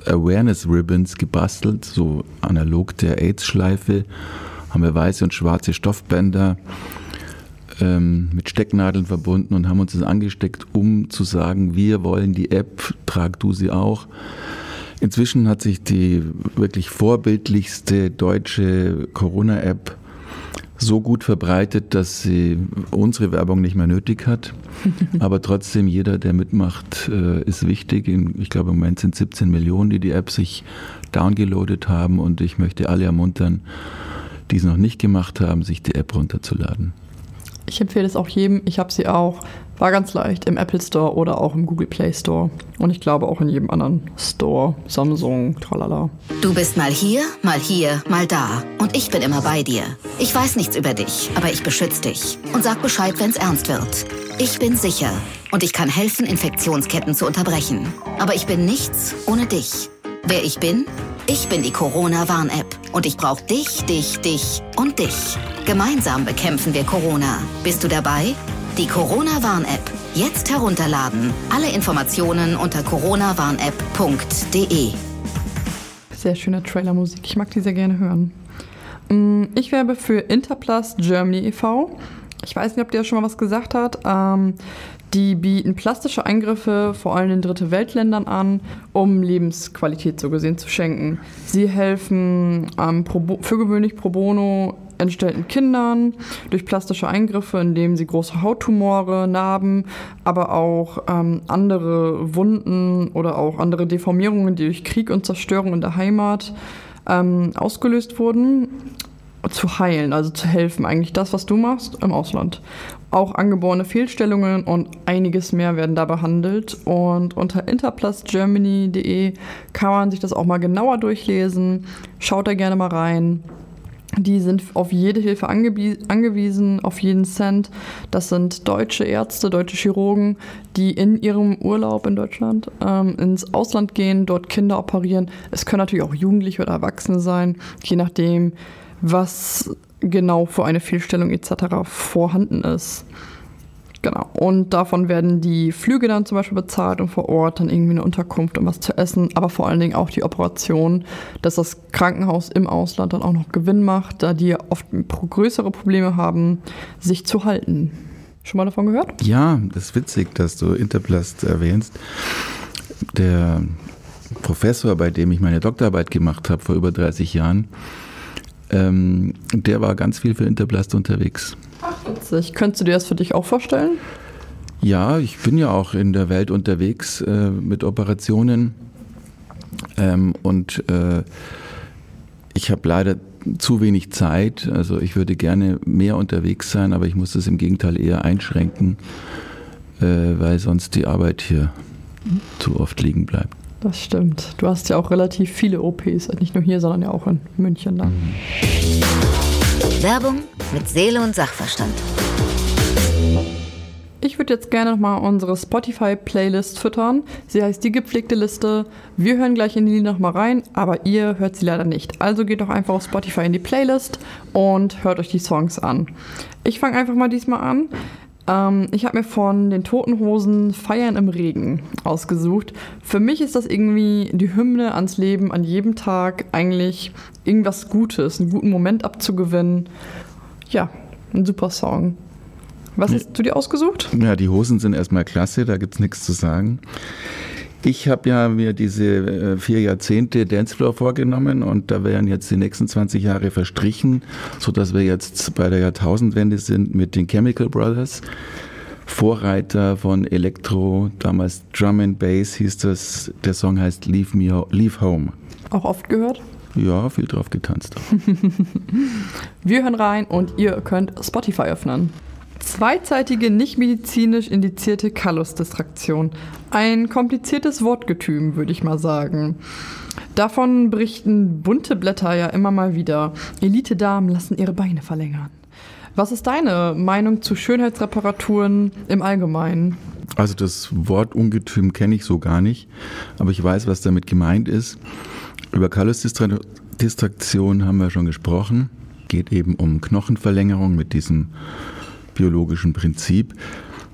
Awareness Ribbons gebastelt, so analog der AIDS-Schleife. Haben wir weiße und schwarze Stoffbänder ähm, mit Stecknadeln verbunden und haben uns das angesteckt, um zu sagen, wir wollen die App, trag du sie auch. Inzwischen hat sich die wirklich vorbildlichste deutsche Corona-App so gut verbreitet, dass sie unsere Werbung nicht mehr nötig hat. [laughs] Aber trotzdem, jeder, der mitmacht, äh, ist wichtig. Ich glaube, im Moment sind 17 Millionen, die die App sich downgeloadet haben. Und ich möchte alle ermuntern, die es noch nicht gemacht haben, sich die App runterzuladen. Ich empfehle es auch jedem. Ich habe sie auch. War ganz leicht im Apple Store oder auch im Google Play Store. Und ich glaube auch in jedem anderen Store. Samsung, tralala. Du bist mal hier, mal hier, mal da. Und ich bin immer bei dir. Ich weiß nichts über dich, aber ich beschütze dich. Und sag Bescheid, wenn's ernst wird. Ich bin sicher. Und ich kann helfen, Infektionsketten zu unterbrechen. Aber ich bin nichts ohne dich. Wer ich bin? Ich bin die Corona-Warn-App. Und ich brauche dich, dich, dich und dich. Gemeinsam bekämpfen wir Corona. Bist du dabei? Die Corona-Warn-App. Jetzt herunterladen. Alle Informationen unter coronawarnapp.de. Sehr schöne Trailermusik. Ich mag die sehr gerne hören. Mm, Ich werbe für Interplus Germany e.V. Ich weiß nicht, ob der schon mal was gesagt hat. Ähm, Die bieten plastische Eingriffe vor allem in dritte Weltländern an, um Lebensqualität so gesehen zu schenken. Sie helfen ähm, für gewöhnlich pro bono entstellten Kindern durch plastische Eingriffe, indem sie große Hauttumore, Narben, aber auch ähm, andere Wunden oder auch andere Deformierungen, die durch Krieg und Zerstörung in der Heimat ähm, ausgelöst wurden, zu heilen, also zu helfen. Eigentlich das, was du machst im Ausland. Auch angeborene Fehlstellungen und einiges mehr werden da behandelt. Und unter interplastgermany.de kann man sich das auch mal genauer durchlesen. Schaut da gerne mal rein. Die sind auf jede Hilfe angewiesen, auf jeden Cent. Das sind deutsche Ärzte, deutsche Chirurgen, die in ihrem Urlaub in Deutschland ähm, ins Ausland gehen, dort Kinder operieren. Es können natürlich auch Jugendliche oder Erwachsene sein, je nachdem, was genau für eine Fehlstellung etc. vorhanden ist. Genau. Und davon werden die Flüge dann zum Beispiel bezahlt und vor Ort dann irgendwie eine Unterkunft und was zu essen, aber vor allen Dingen auch die Operation, dass das Krankenhaus im Ausland dann auch noch Gewinn macht, da die oft größere Probleme haben, sich zu halten. Schon mal davon gehört? Ja, das ist witzig, dass du Interplast erwähnst. Der Professor, bei dem ich meine Doktorarbeit gemacht habe vor über 30 Jahren, ähm, der war ganz viel für Interplast unterwegs. Ach, witzig. Könntest du dir das für dich auch vorstellen? Ja, ich bin ja auch in der Welt unterwegs äh, mit Operationen. Ähm, und äh, ich habe leider zu wenig Zeit. Also ich würde gerne mehr unterwegs sein, aber ich muss das im Gegenteil eher einschränken, äh, weil sonst die Arbeit hier mhm. zu oft liegen bleibt. Das stimmt. Du hast ja auch relativ viele OPs, nicht nur hier, sondern ja auch in München dann. Werbung mit Seele und Sachverstand. Ich würde jetzt gerne nochmal unsere Spotify-Playlist füttern. Sie heißt die gepflegte Liste. Wir hören gleich in die Lieder nochmal rein, aber ihr hört sie leider nicht. Also geht doch einfach auf Spotify in die Playlist und hört euch die Songs an. Ich fange einfach mal diesmal an. Ähm, ich habe mir von den Toten Hosen Feiern im Regen ausgesucht. Für mich ist das irgendwie die Hymne ans Leben an jedem Tag, eigentlich irgendwas Gutes, einen guten Moment abzugewinnen. Ja, ein super Song. Was hast du dir ausgesucht? Ja, die Hosen sind erstmal klasse, da gibt es nichts zu sagen. Ich habe ja mir diese äh, vier Jahrzehnte Dancefloor vorgenommen und da wären jetzt die nächsten 20 Jahre verstrichen, sodass wir jetzt bei der Jahrtausendwende sind mit den Chemical Brothers. Vorreiter von Elektro, damals Drum and Bass hieß das. Der Song heißt Leave, Me, Leave Home. Auch oft gehört? Ja, viel drauf getanzt. [laughs] wir hören rein und ihr könnt Spotify öffnen. Zweizeitige nicht medizinisch indizierte Kallusdistraktion. Ein kompliziertes Wortgetüm, würde ich mal sagen. Davon berichten bunte Blätter ja immer mal wieder. Elite-Damen lassen ihre Beine verlängern. Was ist deine Meinung zu Schönheitsreparaturen im Allgemeinen? Also das Wort Ungetüm kenne ich so gar nicht, aber ich weiß, was damit gemeint ist. Über Kallusdistraktion haben wir schon gesprochen. Geht eben um Knochenverlängerung mit diesem biologischen Prinzip.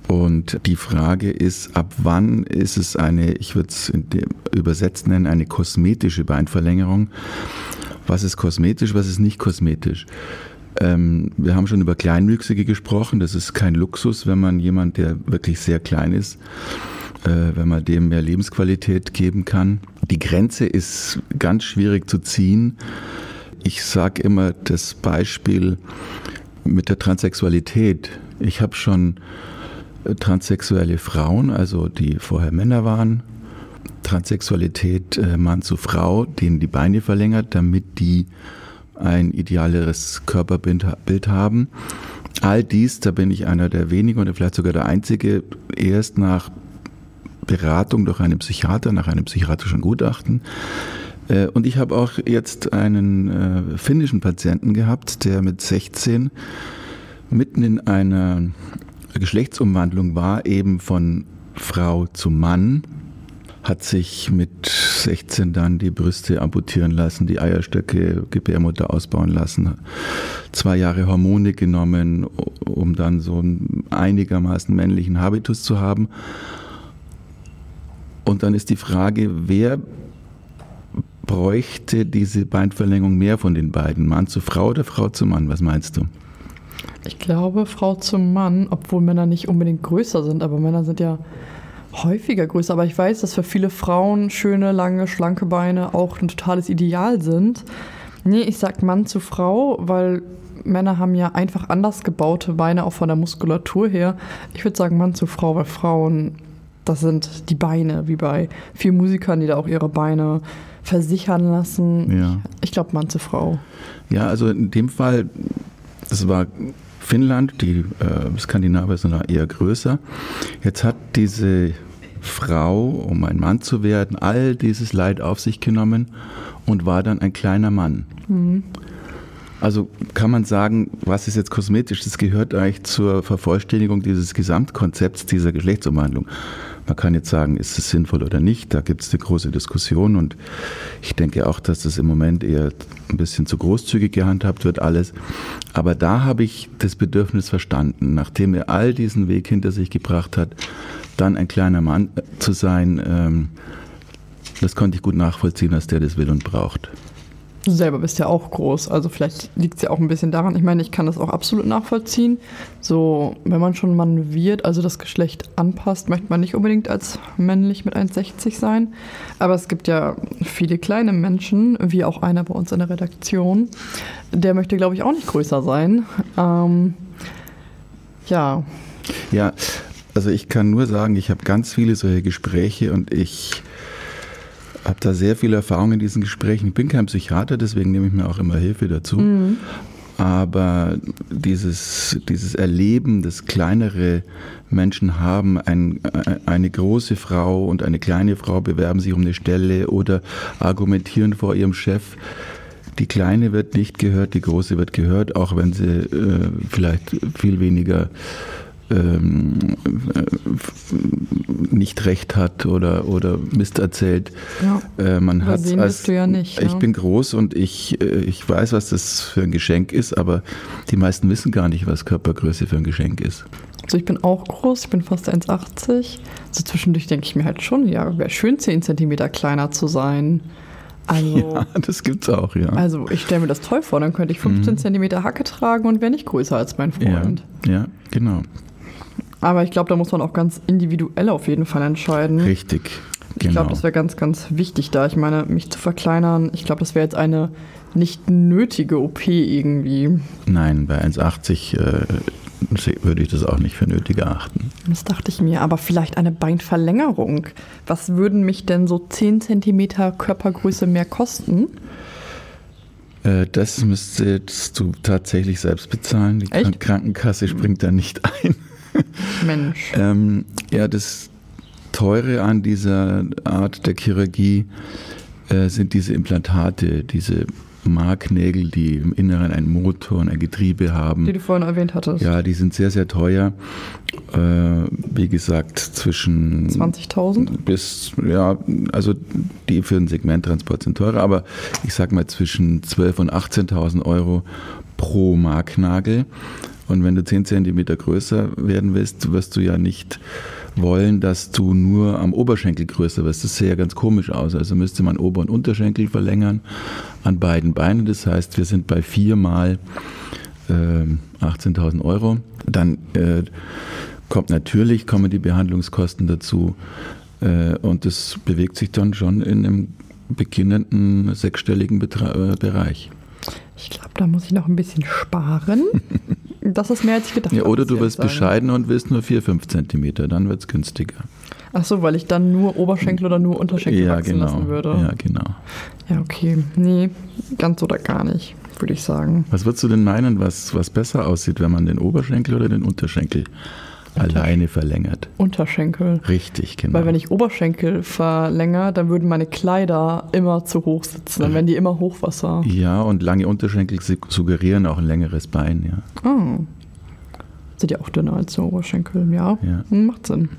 Und die Frage ist, ab wann ist es eine, ich würde es übersetzt nennen, eine kosmetische Beinverlängerung? Was ist kosmetisch, was ist nicht kosmetisch? Ähm, wir haben schon über Kleinwüchsige gesprochen. Das ist kein Luxus, wenn man jemand, der wirklich sehr klein ist, äh, wenn man dem mehr Lebensqualität geben kann. Die Grenze ist ganz schwierig zu ziehen. Ich sage immer das Beispiel, mit der Transsexualität. Ich habe schon äh, transsexuelle Frauen, also die vorher Männer waren, Transsexualität äh, Mann zu Frau, denen die Beine verlängert, damit die ein idealeres Körperbild haben. All dies, da bin ich einer der wenigen oder vielleicht sogar der einzige, erst nach Beratung durch einen Psychiater, nach einem psychiatrischen Gutachten. Äh, und ich habe auch jetzt einen äh, finnischen Patienten gehabt, der mit 16 mitten in einer Geschlechtsumwandlung war, eben von Frau zu Mann, hat sich mit 16 dann die Brüste amputieren lassen, die Eierstöcke, Gebärmutter ausbauen lassen, zwei Jahre Hormone genommen, um dann so einen einigermaßen männlichen Habitus zu haben. Und dann ist die Frage, wer bräuchte diese Beinverlängerung mehr von den beiden, Mann zu Frau oder Frau zu Mann? Was meinst du? Ich glaube, Frau zum Mann, obwohl Männer nicht unbedingt größer sind, aber Männer sind ja häufiger größer. Aber ich weiß, dass für viele Frauen schöne, lange, schlanke Beine auch ein totales Ideal sind. Nee, ich sag Mann zu Frau, weil Männer haben ja einfach anders gebaute Beine, auch von der Muskulatur her. Ich würde sagen Mann zu Frau, weil Frauen, das sind die Beine, wie bei vielen Musikern, die da auch ihre Beine versichern lassen. Ja. Ich glaube Mann zu Frau. Ja, also in dem Fall, das war Finnland, die äh, Skandinavier sind da eher größer. Jetzt hat diese Frau, um ein Mann zu werden, all dieses Leid auf sich genommen und war dann ein kleiner Mann. Also kann man sagen, was ist jetzt kosmetisch? Das gehört eigentlich zur Vervollständigung dieses Gesamtkonzepts dieser Geschlechtsumwandlung. Man kann jetzt sagen, ist es sinnvoll oder nicht? Da gibt es eine große Diskussion und ich denke auch, dass das im Moment eher ein bisschen zu großzügig gehandhabt wird alles. Aber da habe ich das Bedürfnis verstanden, nachdem er all diesen Weg hinter sich gebracht hat, dann ein kleiner Mann äh, zu sein, ähm, das konnte ich gut nachvollziehen, dass der das will und braucht. Du selber bist ja auch groß, also vielleicht liegt es ja auch ein bisschen daran. Ich meine, ich kann das auch absolut nachvollziehen. So, wenn man schon Mann wird, also das Geschlecht anpasst, möchte man nicht unbedingt als männlich mit 1,60 sein. Aber es gibt ja viele kleine Menschen, wie auch einer bei uns in der Redaktion. Der möchte, glaube ich, auch nicht größer sein. Ähm, ja, Ja, also ich kann nur sagen, ich habe ganz viele solche Gespräche und ich habe da sehr viel Erfahrung in diesen Gesprächen. Ich bin kein Psychiater, deswegen nehme ich mir auch immer Hilfe dazu. Aber dieses, dieses Erleben, das kleinere Menschen haben, ein, eine große Frau und eine kleine Frau bewerben sich um eine Stelle oder argumentieren vor ihrem Chef. Die Kleine wird nicht gehört, die Große wird gehört, auch wenn sie äh, vielleicht viel weniger ähm, äh, nicht recht hat oder, oder Mist erzählt. Ja. Äh, man hat bist du ja nicht, Ich ja. bin groß und ich, äh, ich weiß, was das für ein Geschenk ist, aber die meisten wissen gar nicht, was Körpergröße für ein Geschenk ist. Also ich bin auch groß, ich bin fast 1,80. So zwischendurch denke ich mir halt schon, ja, wäre schön 10 cm kleiner zu sein. Also, [laughs] Ja, das gibt's auch, ja. also ich stelle mir das toll vor, dann könnte ich 15 cm Hacke tragen und wäre nicht größer als mein ja, Freund. ja, genau. Aber ich glaube, da muss man auch ganz individuell auf jeden Fall entscheiden. Richtig. Ich Genau. glaube, das wäre ganz, ganz wichtig da. Ich meine, mich zu verkleinern, ich glaube, das wäre jetzt eine nicht nötige OP irgendwie. Nein, bei 1,80 äh, würde ich das auch nicht für nötig erachten. Das dachte ich mir, aber vielleicht eine Beinverlängerung. Was würden mich denn so 10 cm Körpergröße mehr kosten? Äh, das müsstest du tatsächlich selbst bezahlen. Die Echt? Krank Krankenkasse springt da nicht ein. Mensch. [laughs] Ähm, ja, das Teure an dieser Art der Chirurgie äh, sind diese Implantate, diese Marknägel, die im Inneren einen Motor und ein Getriebe haben. Die du vorhin erwähnt hattest. Ja, die sind sehr, sehr teuer. Äh, wie gesagt, zwischen 20.000? bis, ja, also die für den Segmenttransport sind teurer, aber ich sag mal zwischen 12.000 und 18.000 Euro pro Marknagel. Und wenn du 10 Zentimeter größer werden willst, wirst du ja nicht wollen, dass du nur am Oberschenkel größer wirst. Das sähe ja ganz komisch aus. Also müsste man Ober- und Unterschenkel verlängern an beiden Beinen. Das heißt, wir sind bei viermal ähm, 18.000 Euro. Dann äh, kommt natürlich, kommen die Behandlungskosten dazu. Äh, und das bewegt sich dann schon in einem beginnenden sechsstelligen Betra äh, Bereich. Ich glaube, da muss ich noch ein bisschen sparen. [laughs] Das ist mehr als ich gedacht Ja, habe. oder muss du wirst bescheiden und willst nur 4, 5 Zentimeter, dann wird es günstiger. Ach so, weil ich dann nur Oberschenkel oder nur Unterschenkel ja, wachsen genau. lassen würde. Ja, genau. Ja, okay. Nee, ganz oder gar nicht, würde ich sagen. Was würdest du denn meinen, was, was besser aussieht, wenn man den Oberschenkel oder den Unterschenkel alleine verlängert? Unterschenkel. Richtig, genau. Weil wenn ich Oberschenkel verlängere, dann würden meine Kleider immer zu hoch sitzen. Dann wären die immer Hochwasser. ja, und lange Unterschenkel su- suggerieren auch ein längeres Bein, ja. Oh. Sind ja auch dünner als der Oberschenkel, ja. Ja. Hm, Macht Sinn.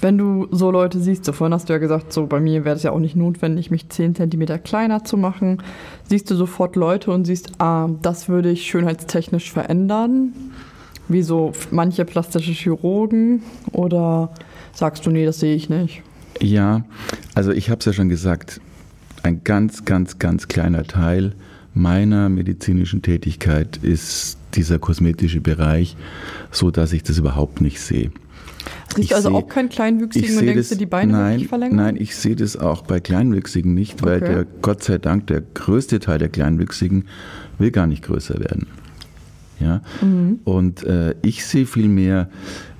Wenn du so Leute siehst, so vorhin hast du ja gesagt, so bei mir wäre es ja auch nicht notwendig, mich 10 cm kleiner zu machen. Siehst du sofort Leute und siehst, ah, das würde ich schönheitstechnisch verändern, wie so manche plastische Chirurgen, oder sagst du, nee, das sehe ich nicht? Ja, also ich habe es ja schon gesagt, ein ganz, ganz, ganz kleiner Teil meiner medizinischen Tätigkeit ist dieser kosmetische Bereich, so dass ich das überhaupt nicht sehe. Es riecht also seh- auch kein Kleinwüchsigen und denkst das, du, die Beine nein, wirklich verlängern? Nein, ich sehe das auch bei Kleinwüchsigen nicht, weil Okay. der Gott sei Dank der größte Teil der Kleinwüchsigen will gar nicht größer werden. Ja? Mhm. Und äh, ich sehe viel mehr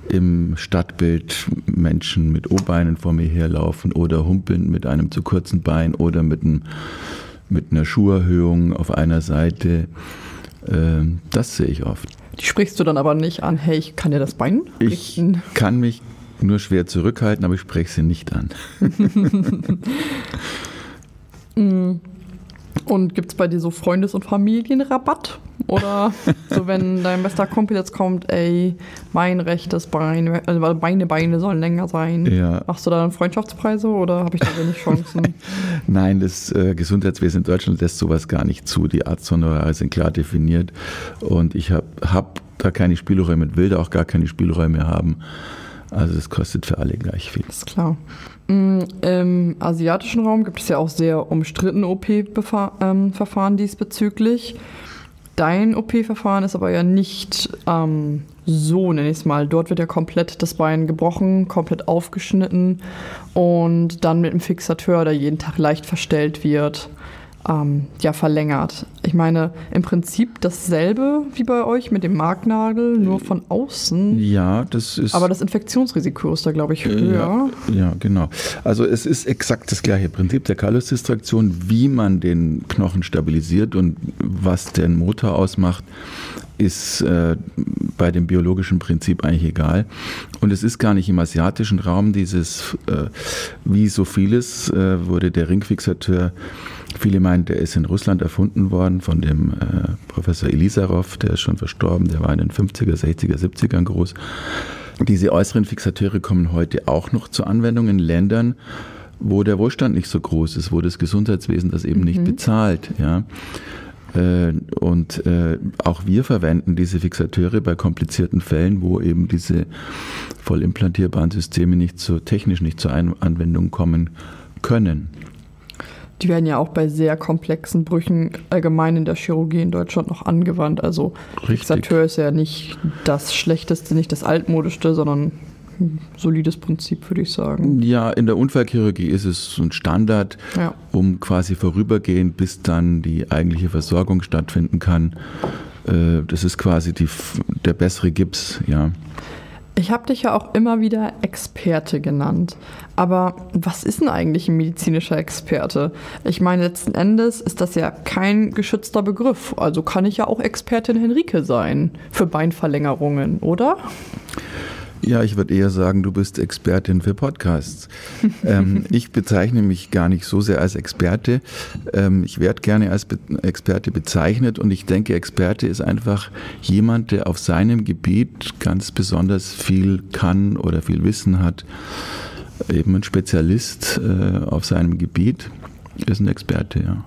im Stadtbild Menschen mit O-Beinen vor mir herlaufen oder humpeln mit einem zu kurzen Bein oder mit, einem, mit einer Schuherhöhung auf einer Seite. Ähm, das sehe ich oft. Die sprichst du dann aber nicht an, hey, ich kann dir das Bein Ich richten. kann mich nur schwer zurückhalten, aber ich spreche sie nicht an. [laughs] Und gibt es bei dir so Freundes- und Familienrabatt? Oder [laughs] so, wenn dein bester Kumpel jetzt kommt, ey, mein rechtes Bein, also meine Beine sollen länger sein. Ja. Machst du da dann Freundschaftspreise oder habe ich da wenig Chancen? [laughs] Nein, das äh, Gesundheitswesen in Deutschland lässt sowas gar nicht zu. Die Arzthonorare sind klar definiert und ich habe hab da keine Spielräume und will da auch gar keine Spielräume haben. Also das kostet für alle gleich viel. Ist klar. Mm, Im asiatischen Raum gibt es ja auch sehr umstrittene OP-Verfahren diesbezüglich. Dein OP-Verfahren ist aber ja nicht ähm, so, nenne ich es mal. Dort wird ja komplett das Bein gebrochen, komplett aufgeschnitten und dann mit einem Fixateur, der jeden Tag leicht verstellt wird, ähm, ja, verlängert. Ich meine, im Prinzip dasselbe wie bei euch mit dem Marknagel, nur von außen. Ja, das ist. Aber das Infektionsrisiko ist da, glaube ich, höher. Ja, ja, genau. Also es ist exakt das gleiche Prinzip der Kallusdistraktion, wie man den Knochen stabilisiert und was den Motor ausmacht, ist äh, bei dem biologischen Prinzip eigentlich egal. Und es ist gar nicht im asiatischen Raum dieses, äh, wie so vieles, äh, wurde der Ringfixateur, viele meinen, der ist in Russland erfunden worden von dem äh, Professor Elisarov, der ist schon verstorben, der war in den 50er, 60er, 70ern groß. Diese äußeren Fixateure kommen heute auch noch zur Anwendung in Ländern, wo der Wohlstand nicht so groß ist, wo das Gesundheitswesen das eben nicht bezahlt. Ja. Äh, Und äh, auch wir verwenden diese Fixateure bei komplizierten Fällen, wo eben diese voll implantierbaren Systeme nicht so technisch nicht zur Anwendung kommen können. Die werden ja auch bei sehr komplexen Brüchen allgemein in der Chirurgie in Deutschland noch angewandt. Also. Fixateur ist ja nicht das Schlechteste, nicht das Altmodischste, sondern ein solides Prinzip, würde ich sagen. Ja, in der Unfallchirurgie ist es ein Standard, Ja. um quasi vorübergehend, bis dann die eigentliche Versorgung stattfinden kann. Äh, Das ist quasi die, der bessere Gips, ja. Ich habe dich ja auch immer wieder Experte genannt. Aber was ist denn eigentlich ein medizinischer Experte? Ich meine, letzten Endes ist das ja kein geschützter Begriff. Also kann ich ja auch Expertin Henrike sein für Beinverlängerungen, oder? Ja, ich würde eher sagen, du bist Expertin für Podcasts. [laughs] ähm, ich bezeichne mich gar nicht so sehr als Experte. Ähm, ich werde gerne als Be Experte bezeichnet und ich denke, Experte ist einfach jemand, der auf seinem Gebiet ganz besonders viel kann oder viel Wissen hat. Eben ein Spezialist äh, auf seinem Gebiet ist ein Experte, ja.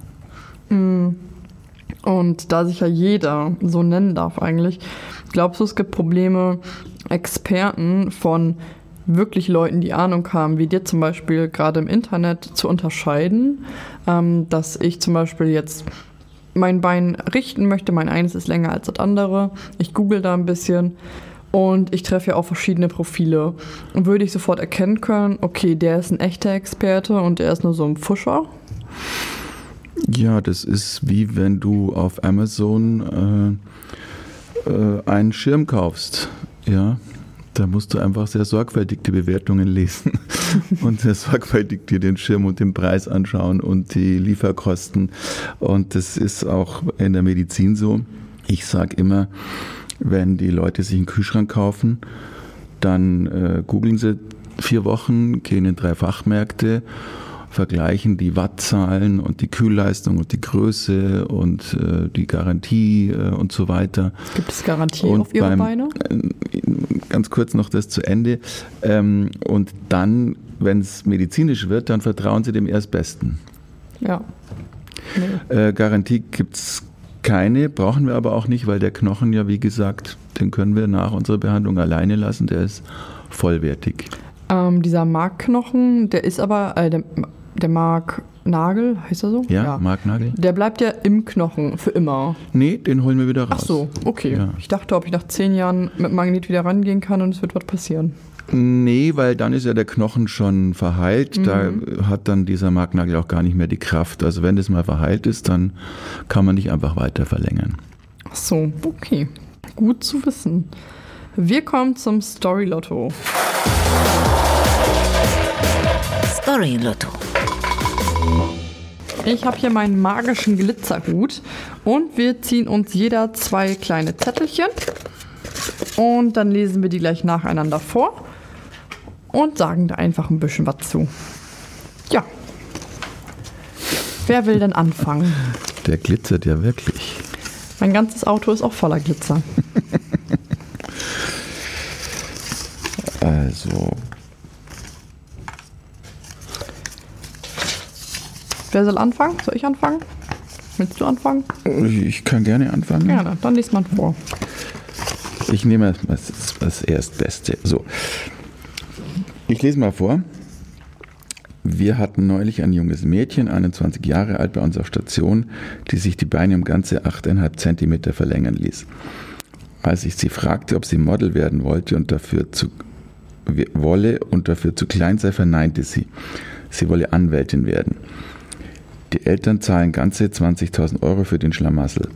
Und da sich ja jeder so nennen darf eigentlich, glaubst du, es gibt Probleme, Experten von wirklich Leuten, die Ahnung haben, wie dir zum Beispiel gerade im Internet zu unterscheiden, ähm, dass ich zum Beispiel jetzt mein Bein richten möchte, mein eines ist länger als das andere, ich google da ein bisschen und ich treffe ja auch verschiedene Profile und würde ich sofort erkennen können, okay, der ist ein echter Experte und der ist nur so ein Pfuscher. Ja, das ist wie wenn du auf Amazon äh, äh, einen Schirm kaufst. Ja, da musst du einfach sehr sorgfältig die Bewertungen lesen [laughs] und sehr sorgfältig dir den Schirm und den Preis anschauen und die Lieferkosten. Und das ist auch in der Medizin so. Ich sage immer, wenn die Leute sich einen Kühlschrank kaufen, dann äh, googeln sie vier Wochen, gehen in drei Fachmärkte, vergleichen die Wattzahlen und die Kühlleistung und die Größe und äh, die Garantie äh, und so weiter. Gibt es Garantie auf ihre beim- Beine? äh, Ganz kurz noch das zu Ende. Ähm, und dann, wenn es medizinisch wird, dann vertrauen sie dem Erstbesten. Ja. Nee. Äh, Garantie gibt es keine, brauchen wir aber auch nicht, weil der Knochen ja, wie gesagt, den können wir nach unserer Behandlung alleine lassen, der ist vollwertig. Ähm, dieser Markknochen, der ist aber, äh, der, der Mark, Nagel, heißt er so? Ja, Marknagel. Der bleibt ja im Knochen für immer. Nee, den holen wir wieder raus. Ach so, okay. Ja. Ich dachte, ob ich nach zehn Jahren mit Magnet wieder rangehen kann und es wird was passieren. Nee, weil dann ist ja der Knochen schon verheilt. Mhm. Da hat dann dieser Marknagel auch gar nicht mehr die Kraft. Also wenn das mal verheilt ist, dann kann man nicht einfach weiter verlängern. Ach so, okay. Gut zu wissen. Wir kommen zum Story Lotto. Story Lotto. Ich habe hier meinen magischen Glitzerhut und wir ziehen uns jeder zwei kleine Zettelchen und dann lesen wir die gleich nacheinander vor und sagen da einfach ein bisschen was zu. Ja. Wer will denn anfangen? Der glitzert ja wirklich. Mein ganzes Auto ist auch voller Glitzer. [laughs] Also, Wer soll anfangen? Soll ich anfangen? Willst du anfangen? ich kann gerne anfangen. Gerne, dann liest man vor. Ich nehme das, das Erstbeste. So. Ich lese mal vor. Wir hatten neulich ein junges Mädchen, 21 Jahre alt, bei uns auf Station, die sich die Beine um ganze 8,5 Zentimeter verlängern ließ. Als ich sie fragte, ob sie Model werden wollte und dafür zu, wolle und dafür zu klein sei, verneinte sie. Sie wolle Anwältin werden. Die Eltern zahlen ganze 20.000 Euro für den Schlamassel.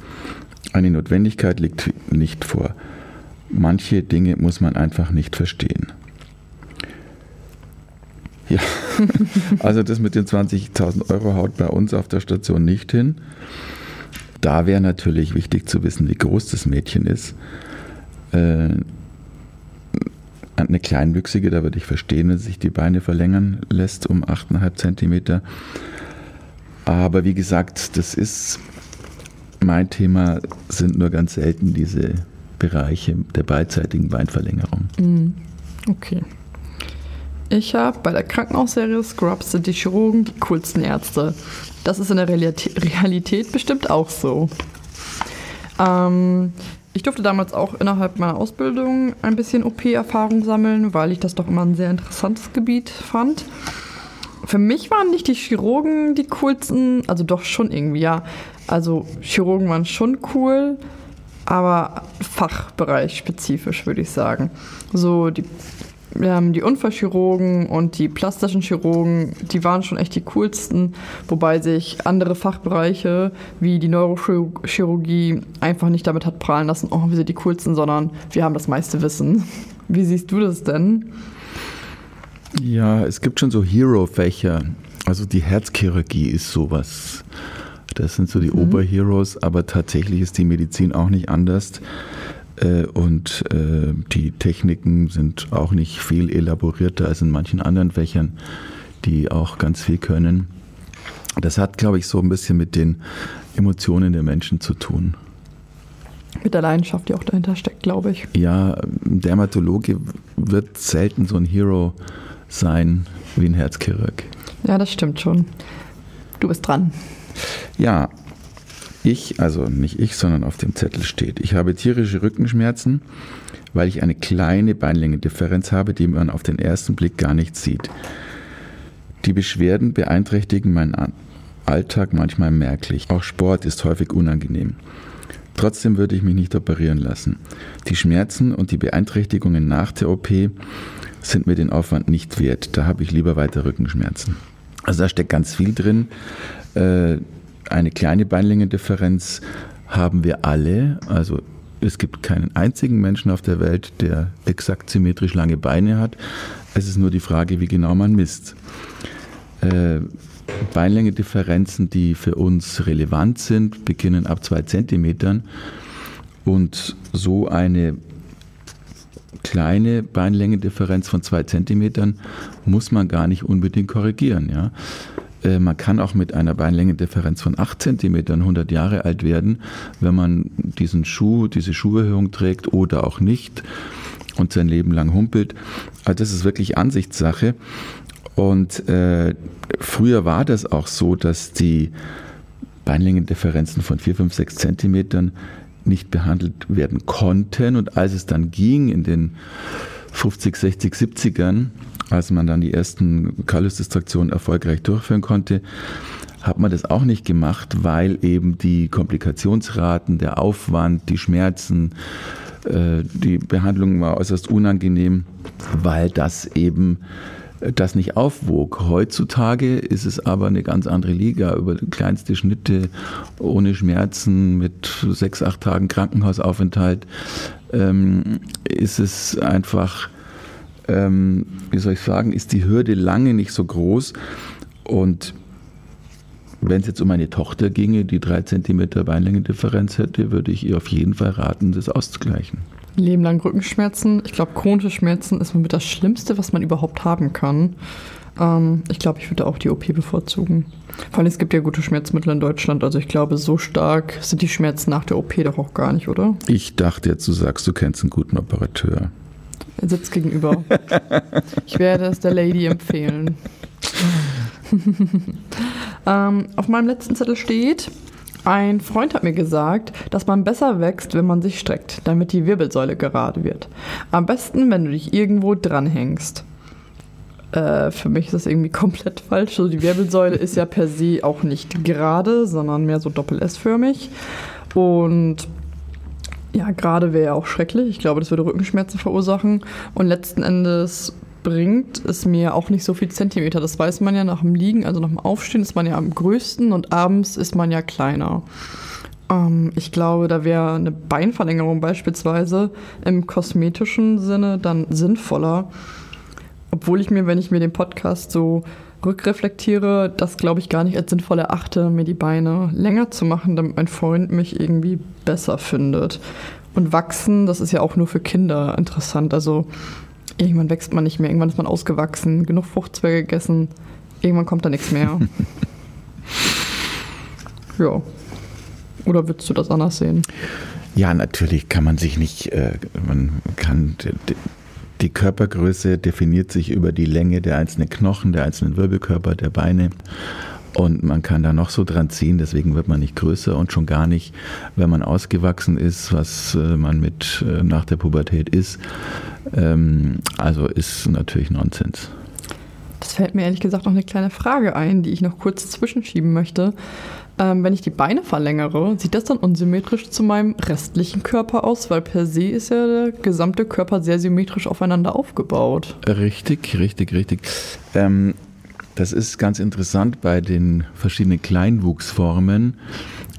Eine Notwendigkeit liegt nicht vor. Manche Dinge muss man einfach nicht verstehen. Ja, [laughs] also das mit den 20.000 Euro haut bei uns auf der Station nicht hin. Da wäre natürlich wichtig zu wissen, wie groß das Mädchen ist. Äh, eine Kleinwüchsige, da würde ich verstehen, wenn sie sich die Beine verlängern lässt um 8,5 Zentimeter. Aber wie gesagt, das ist mein Thema, sind nur ganz selten diese Bereiche der beidseitigen Beinverlängerung. Okay. Ich habe bei der Krankenhausserie Scrubs sind die Chirurgen die coolsten Ärzte. Das ist in der Realität, Realität bestimmt auch so. Ähm, ich durfte damals auch innerhalb meiner Ausbildung ein bisschen OP-Erfahrung sammeln, weil ich das doch immer ein sehr interessantes Gebiet fand. Für mich waren nicht die Chirurgen die coolsten, also doch schon irgendwie, ja. Also Chirurgen waren schon cool, aber Fachbereich spezifisch würde ich sagen. So die, haben die Unfallchirurgen und die plastischen Chirurgen, die waren schon echt die coolsten, wobei sich andere Fachbereiche wie die Neurochirurgie einfach nicht damit hat prahlen lassen, oh, wir sind die coolsten, sondern wir haben das meiste Wissen. Wie siehst du das denn? Ja, es gibt schon so Hero-Fächer. Also die Herzchirurgie ist sowas. Das sind so die Oberheroes, aber tatsächlich ist die Medizin auch nicht anders. Äh, Und äh, die Techniken sind auch nicht viel elaborierter als in manchen anderen Fächern, die auch ganz viel können. Das hat, glaube ich, so ein bisschen mit den Emotionen der Menschen zu tun. Mit der Leidenschaft, die auch dahinter steckt, glaube ich. Ja, ein Dermatologe wird selten so ein Hero sein wie ein Herzchirurg. Ja, das stimmt schon. Du bist dran. Ja, ich, also nicht ich, sondern auf dem Zettel steht, ich habe tierische Rückenschmerzen, weil ich eine kleine Beinlängendifferenz habe, die man auf den ersten Blick gar nicht sieht. Die Beschwerden beeinträchtigen meinen Alltag manchmal merklich. Auch Sport ist häufig unangenehm. Trotzdem würde ich mich nicht operieren lassen. Die Schmerzen und die Beeinträchtigungen nach der OP sind mir den Aufwand nicht wert. Da habe ich lieber weiter Rückenschmerzen. Also da steckt ganz viel drin. Äh, eine kleine Beinlängendifferenz haben wir alle. Also es gibt keinen einzigen Menschen auf der Welt, der exakt symmetrisch lange Beine hat. Es ist nur die Frage, wie genau man misst. Äh, Beinlängendifferenzen, die für uns relevant sind, beginnen ab zwei Zentimetern. Und so eine kleine Beinlängendifferenz von zwei Zentimetern muss man gar nicht unbedingt korrigieren. Ja? Äh, Man kann auch mit einer Beinlängendifferenz von 8 Zentimetern 100 Jahre alt werden, wenn man diesen Schuh, diese Schuherhöhung trägt oder auch nicht und sein Leben lang humpelt. Also das ist wirklich Ansichtssache. Und äh, früher war das auch so, dass die Beinlängendifferenzen von 4, 5, 6 Zentimetern nicht behandelt werden konnten. Und als es dann ging in den 50, 60, 70ern, als man dann die ersten Kallus-Distraktionen erfolgreich durchführen konnte, hat man das auch nicht gemacht, weil eben die Komplikationsraten, der Aufwand, die Schmerzen, äh, die Behandlung war äußerst unangenehm, weil das eben das nicht aufwog. Heutzutage ist es aber eine ganz andere Liga. Über kleinste Schnitte, ohne Schmerzen, mit sechs, acht Tagen Krankenhausaufenthalt, ähm, ist es einfach, ähm, wie soll ich sagen, ist die Hürde lange nicht so groß. Und wenn es jetzt um meine Tochter ginge, die drei Zentimeter Beinlängendifferenz hätte, würde ich ihr auf jeden Fall raten, das auszugleichen. Leben lang Rückenschmerzen. Ich glaube, chronische Schmerzen ist mit das Schlimmste, was man überhaupt haben kann. Ähm, ich glaube, ich würde auch die OP bevorzugen. Vor allem, es gibt ja gute Schmerzmittel in Deutschland. Also ich glaube, so stark sind die Schmerzen nach der OP doch auch gar nicht, oder? Ich dachte jetzt, du sagst, du kennst einen guten Operateur. Er sitzt gegenüber. [laughs] ich werde es der Lady empfehlen. [laughs] ähm, auf meinem letzten Zettel steht, ein Freund hat mir gesagt, dass man besser wächst, wenn man sich streckt, damit die Wirbelsäule gerade wird. Am besten, wenn du dich irgendwo dranhängst. Äh, für mich ist das irgendwie [laughs] komplett falsch. Also die Wirbelsäule ist ja per se auch nicht gerade, sondern mehr so doppel-S-förmig. Und ja, gerade wäre ja auch schrecklich. Ich glaube, das würde Rückenschmerzen verursachen. Und letzten Endes bringt es mir auch nicht so viel Zentimeter. Das weiß man ja nach dem Liegen, also nach dem Aufstehen ist man ja am größten und abends ist man ja kleiner. Ähm, ich glaube, da wäre eine Beinverlängerung beispielsweise im kosmetischen Sinne dann sinnvoller. Obwohl ich mir, wenn ich mir den Podcast so rückreflektiere, das glaube ich gar nicht als sinnvoll erachte, mir die Beine länger zu machen, damit mein Freund mich irgendwie besser findet. Und wachsen, das ist ja auch nur für Kinder interessant. Also Irgendwann wächst man nicht mehr, irgendwann ist man ausgewachsen, genug Fruchtzweige gegessen, irgendwann kommt da nichts mehr. [laughs] ja. Oder würdest du das anders sehen? Ja, natürlich kann man sich nicht, äh, man kann, die, die Körpergröße definiert sich über die Länge der einzelnen Knochen, der einzelnen Wirbelkörper, der Beine. Und man kann da noch so dran ziehen, deswegen wird man nicht größer und schon gar nicht, wenn man ausgewachsen ist, was äh, man mit äh, nach der Pubertät ist. Ähm, also ist natürlich Nonsens. Das fällt mir ehrlich gesagt noch eine kleine Frage ein, die ich noch kurz zwischenschieben möchte. Ähm, wenn ich die Beine verlängere, sieht das dann unsymmetrisch zu meinem restlichen Körper aus? Weil per se ist ja der gesamte Körper sehr symmetrisch aufeinander aufgebaut. Richtig, richtig, richtig. Ähm, das ist ganz interessant bei den verschiedenen Kleinwuchsformen.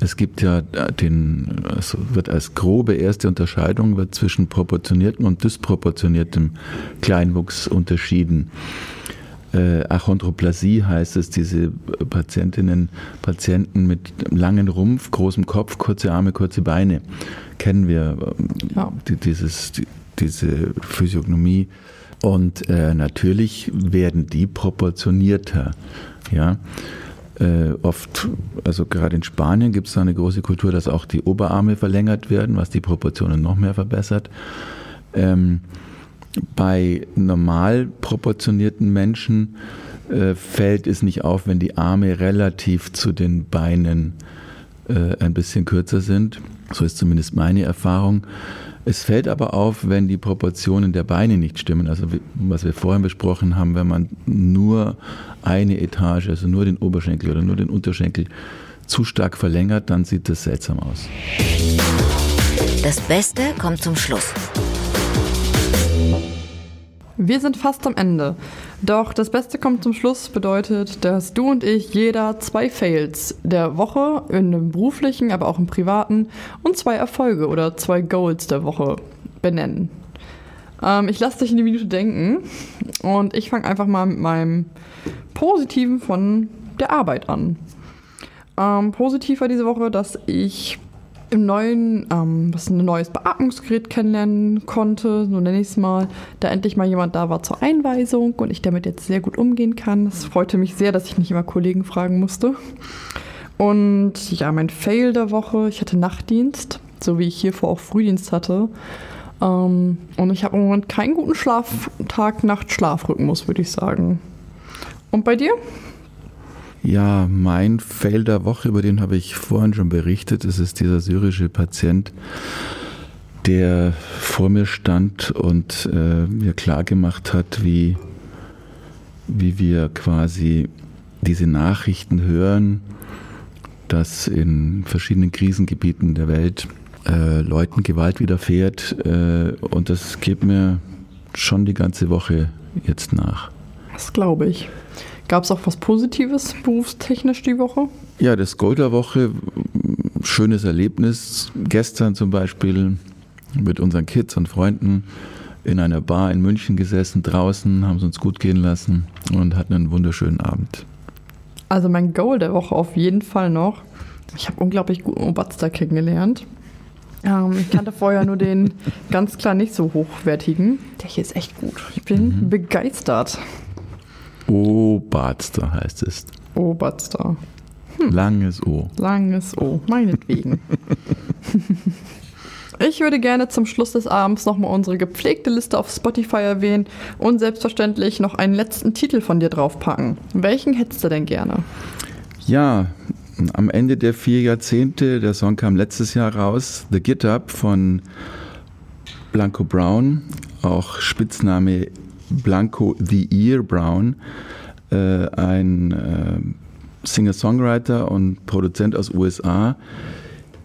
Es gibt ja den, also wird als grobe erste Unterscheidung wird zwischen proportioniertem und disproportioniertem Kleinwuchs unterschieden. Äh, Achondroplasie heißt es, diese Patientinnen, Patienten mit langen Rumpf, großem Kopf, kurze Arme, kurze Beine, kennen wir ja. die, dieses, die, diese Physiognomie. Und äh, natürlich werden die proportionierter. Ja. Äh, oft, also gerade in Spanien gibt es eine große Kultur, dass auch die Oberarme verlängert werden, was die Proportionen noch mehr verbessert. Ähm, bei normal proportionierten Menschen äh, fällt es nicht auf, wenn die Arme relativ zu den Beinen äh, ein bisschen kürzer sind. So ist zumindest meine Erfahrung. Es fällt aber auf, wenn die Proportionen der Beine nicht stimmen. Also was wir vorhin besprochen haben, wenn man nur eine Etage, also nur den Oberschenkel oder nur den Unterschenkel zu stark verlängert, dann sieht das seltsam aus. Das Beste kommt zum Schluss. Wir sind fast am Ende. Doch das Beste kommt zum Schluss bedeutet, dass du und ich jeder zwei Fails der Woche in einem beruflichen, aber auch im privaten und zwei Erfolge oder zwei Goals der Woche benennen. Ähm, ich lasse dich in die Minute denken und ich fange einfach mal mit meinem Positiven von der Arbeit an. Ähm, positiv war diese Woche, dass ich im neuen, ähm, was ein neues Beatmungsgerät kennenlernen konnte, so nenne ich es mal, da endlich mal jemand da war zur Einweisung und ich damit jetzt sehr gut umgehen kann. Es freute mich sehr, dass ich nicht immer Kollegen fragen musste. Und ja, mein Fail der Woche, ich hatte Nachtdienst, so wie ich hiervor auch Frühdienst hatte. Ähm, und ich habe im Moment keinen guten Schlaf, Tag-Nacht-Schlafrhythmus, würde ich sagen. Und bei dir? Ja, mein Fail der Woche, über den habe ich vorhin schon berichtet. Es ist dieser syrische Patient, der vor mir stand und äh, mir klar gemacht hat, wie wie wir quasi diese Nachrichten hören, dass in verschiedenen Krisengebieten der Welt äh, Leuten Gewalt widerfährt. Äh, und das geht mir schon die ganze Woche jetzt nach. Das glaube ich. Gab es auch was Positives berufstechnisch die Woche? Ja, das Golder-Woche, schönes Erlebnis. Gestern zum Beispiel mit unseren Kids und Freunden in einer Bar in München gesessen, draußen, haben es uns gut gehen lassen und hatten einen wunderschönen Abend. Also mein Goal der Woche auf jeden Fall noch. Ich habe unglaublich guten Oberster kennengelernt. Ähm, ich kannte [laughs] vorher nur den ganz klar nicht so hochwertigen. Der hier ist echt gut. Ich bin mhm. begeistert. Oberster heißt es. Oberster. Hm. Langes O. Langes O, meinetwegen. [laughs] Ich würde gerne zum Schluss des Abends nochmal unsere gepflegte Liste auf Spotify erwähnen und selbstverständlich noch einen letzten Titel von dir draufpacken. Welchen hättest du denn gerne? Ja, am Ende der vier Jahrzehnte, der Song kam letztes Jahr raus, The Get Up von Blanco Brown, auch Spitzname Blanco The Ear Brown, äh, ein äh, Singer-Songwriter und Produzent aus USA,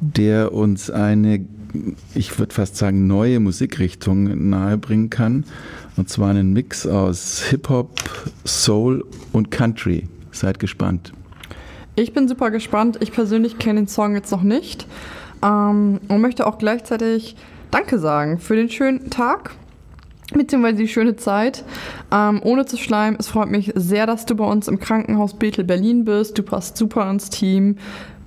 der uns eine ich würde fast sagen, neue Musikrichtung nahebringen kann. Und zwar einen Mix aus Hip-Hop, Soul und Country. Seid gespannt. Ich bin super gespannt. Ich persönlich kenne den Song jetzt noch nicht ähm, und möchte auch gleichzeitig Danke sagen für den schönen Tag beziehungsweise die schöne Zeit. Ähm, ohne zu schleimen, es freut mich sehr, dass du bei uns im Krankenhaus Bethel Berlin bist. Du passt super ins Team.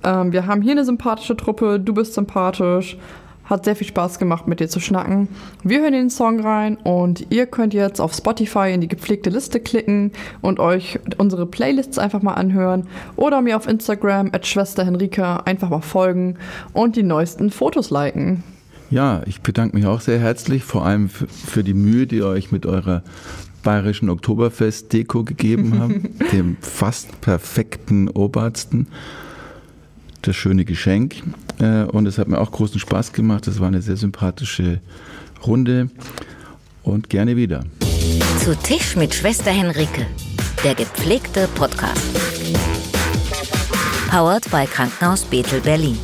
Ähm, wir haben hier eine sympathische Truppe, du bist sympathisch. Hat sehr viel Spaß gemacht, mit dir zu schnacken. Wir hören den Song rein und ihr könnt jetzt auf Spotify in die gepflegte Liste klicken und euch unsere Playlists einfach mal anhören oder mir auf Instagram at Schwester Henrika einfach mal folgen und die neuesten Fotos liken. Ja, ich bedanke mich auch sehr herzlich, vor allem für die Mühe, die ihr euch mit eurer bayerischen Oktoberfest-Deko gegeben [laughs] habt, dem fast perfekten Obersten das schöne Geschenk. Äh, und es hat mir auch großen Spaß gemacht. Es war eine sehr sympathische Runde und gerne wieder. Zu Tisch mit Schwester Henrike, der gepflegte Podcast. Powered bei Krankenhaus Bethel Berlin.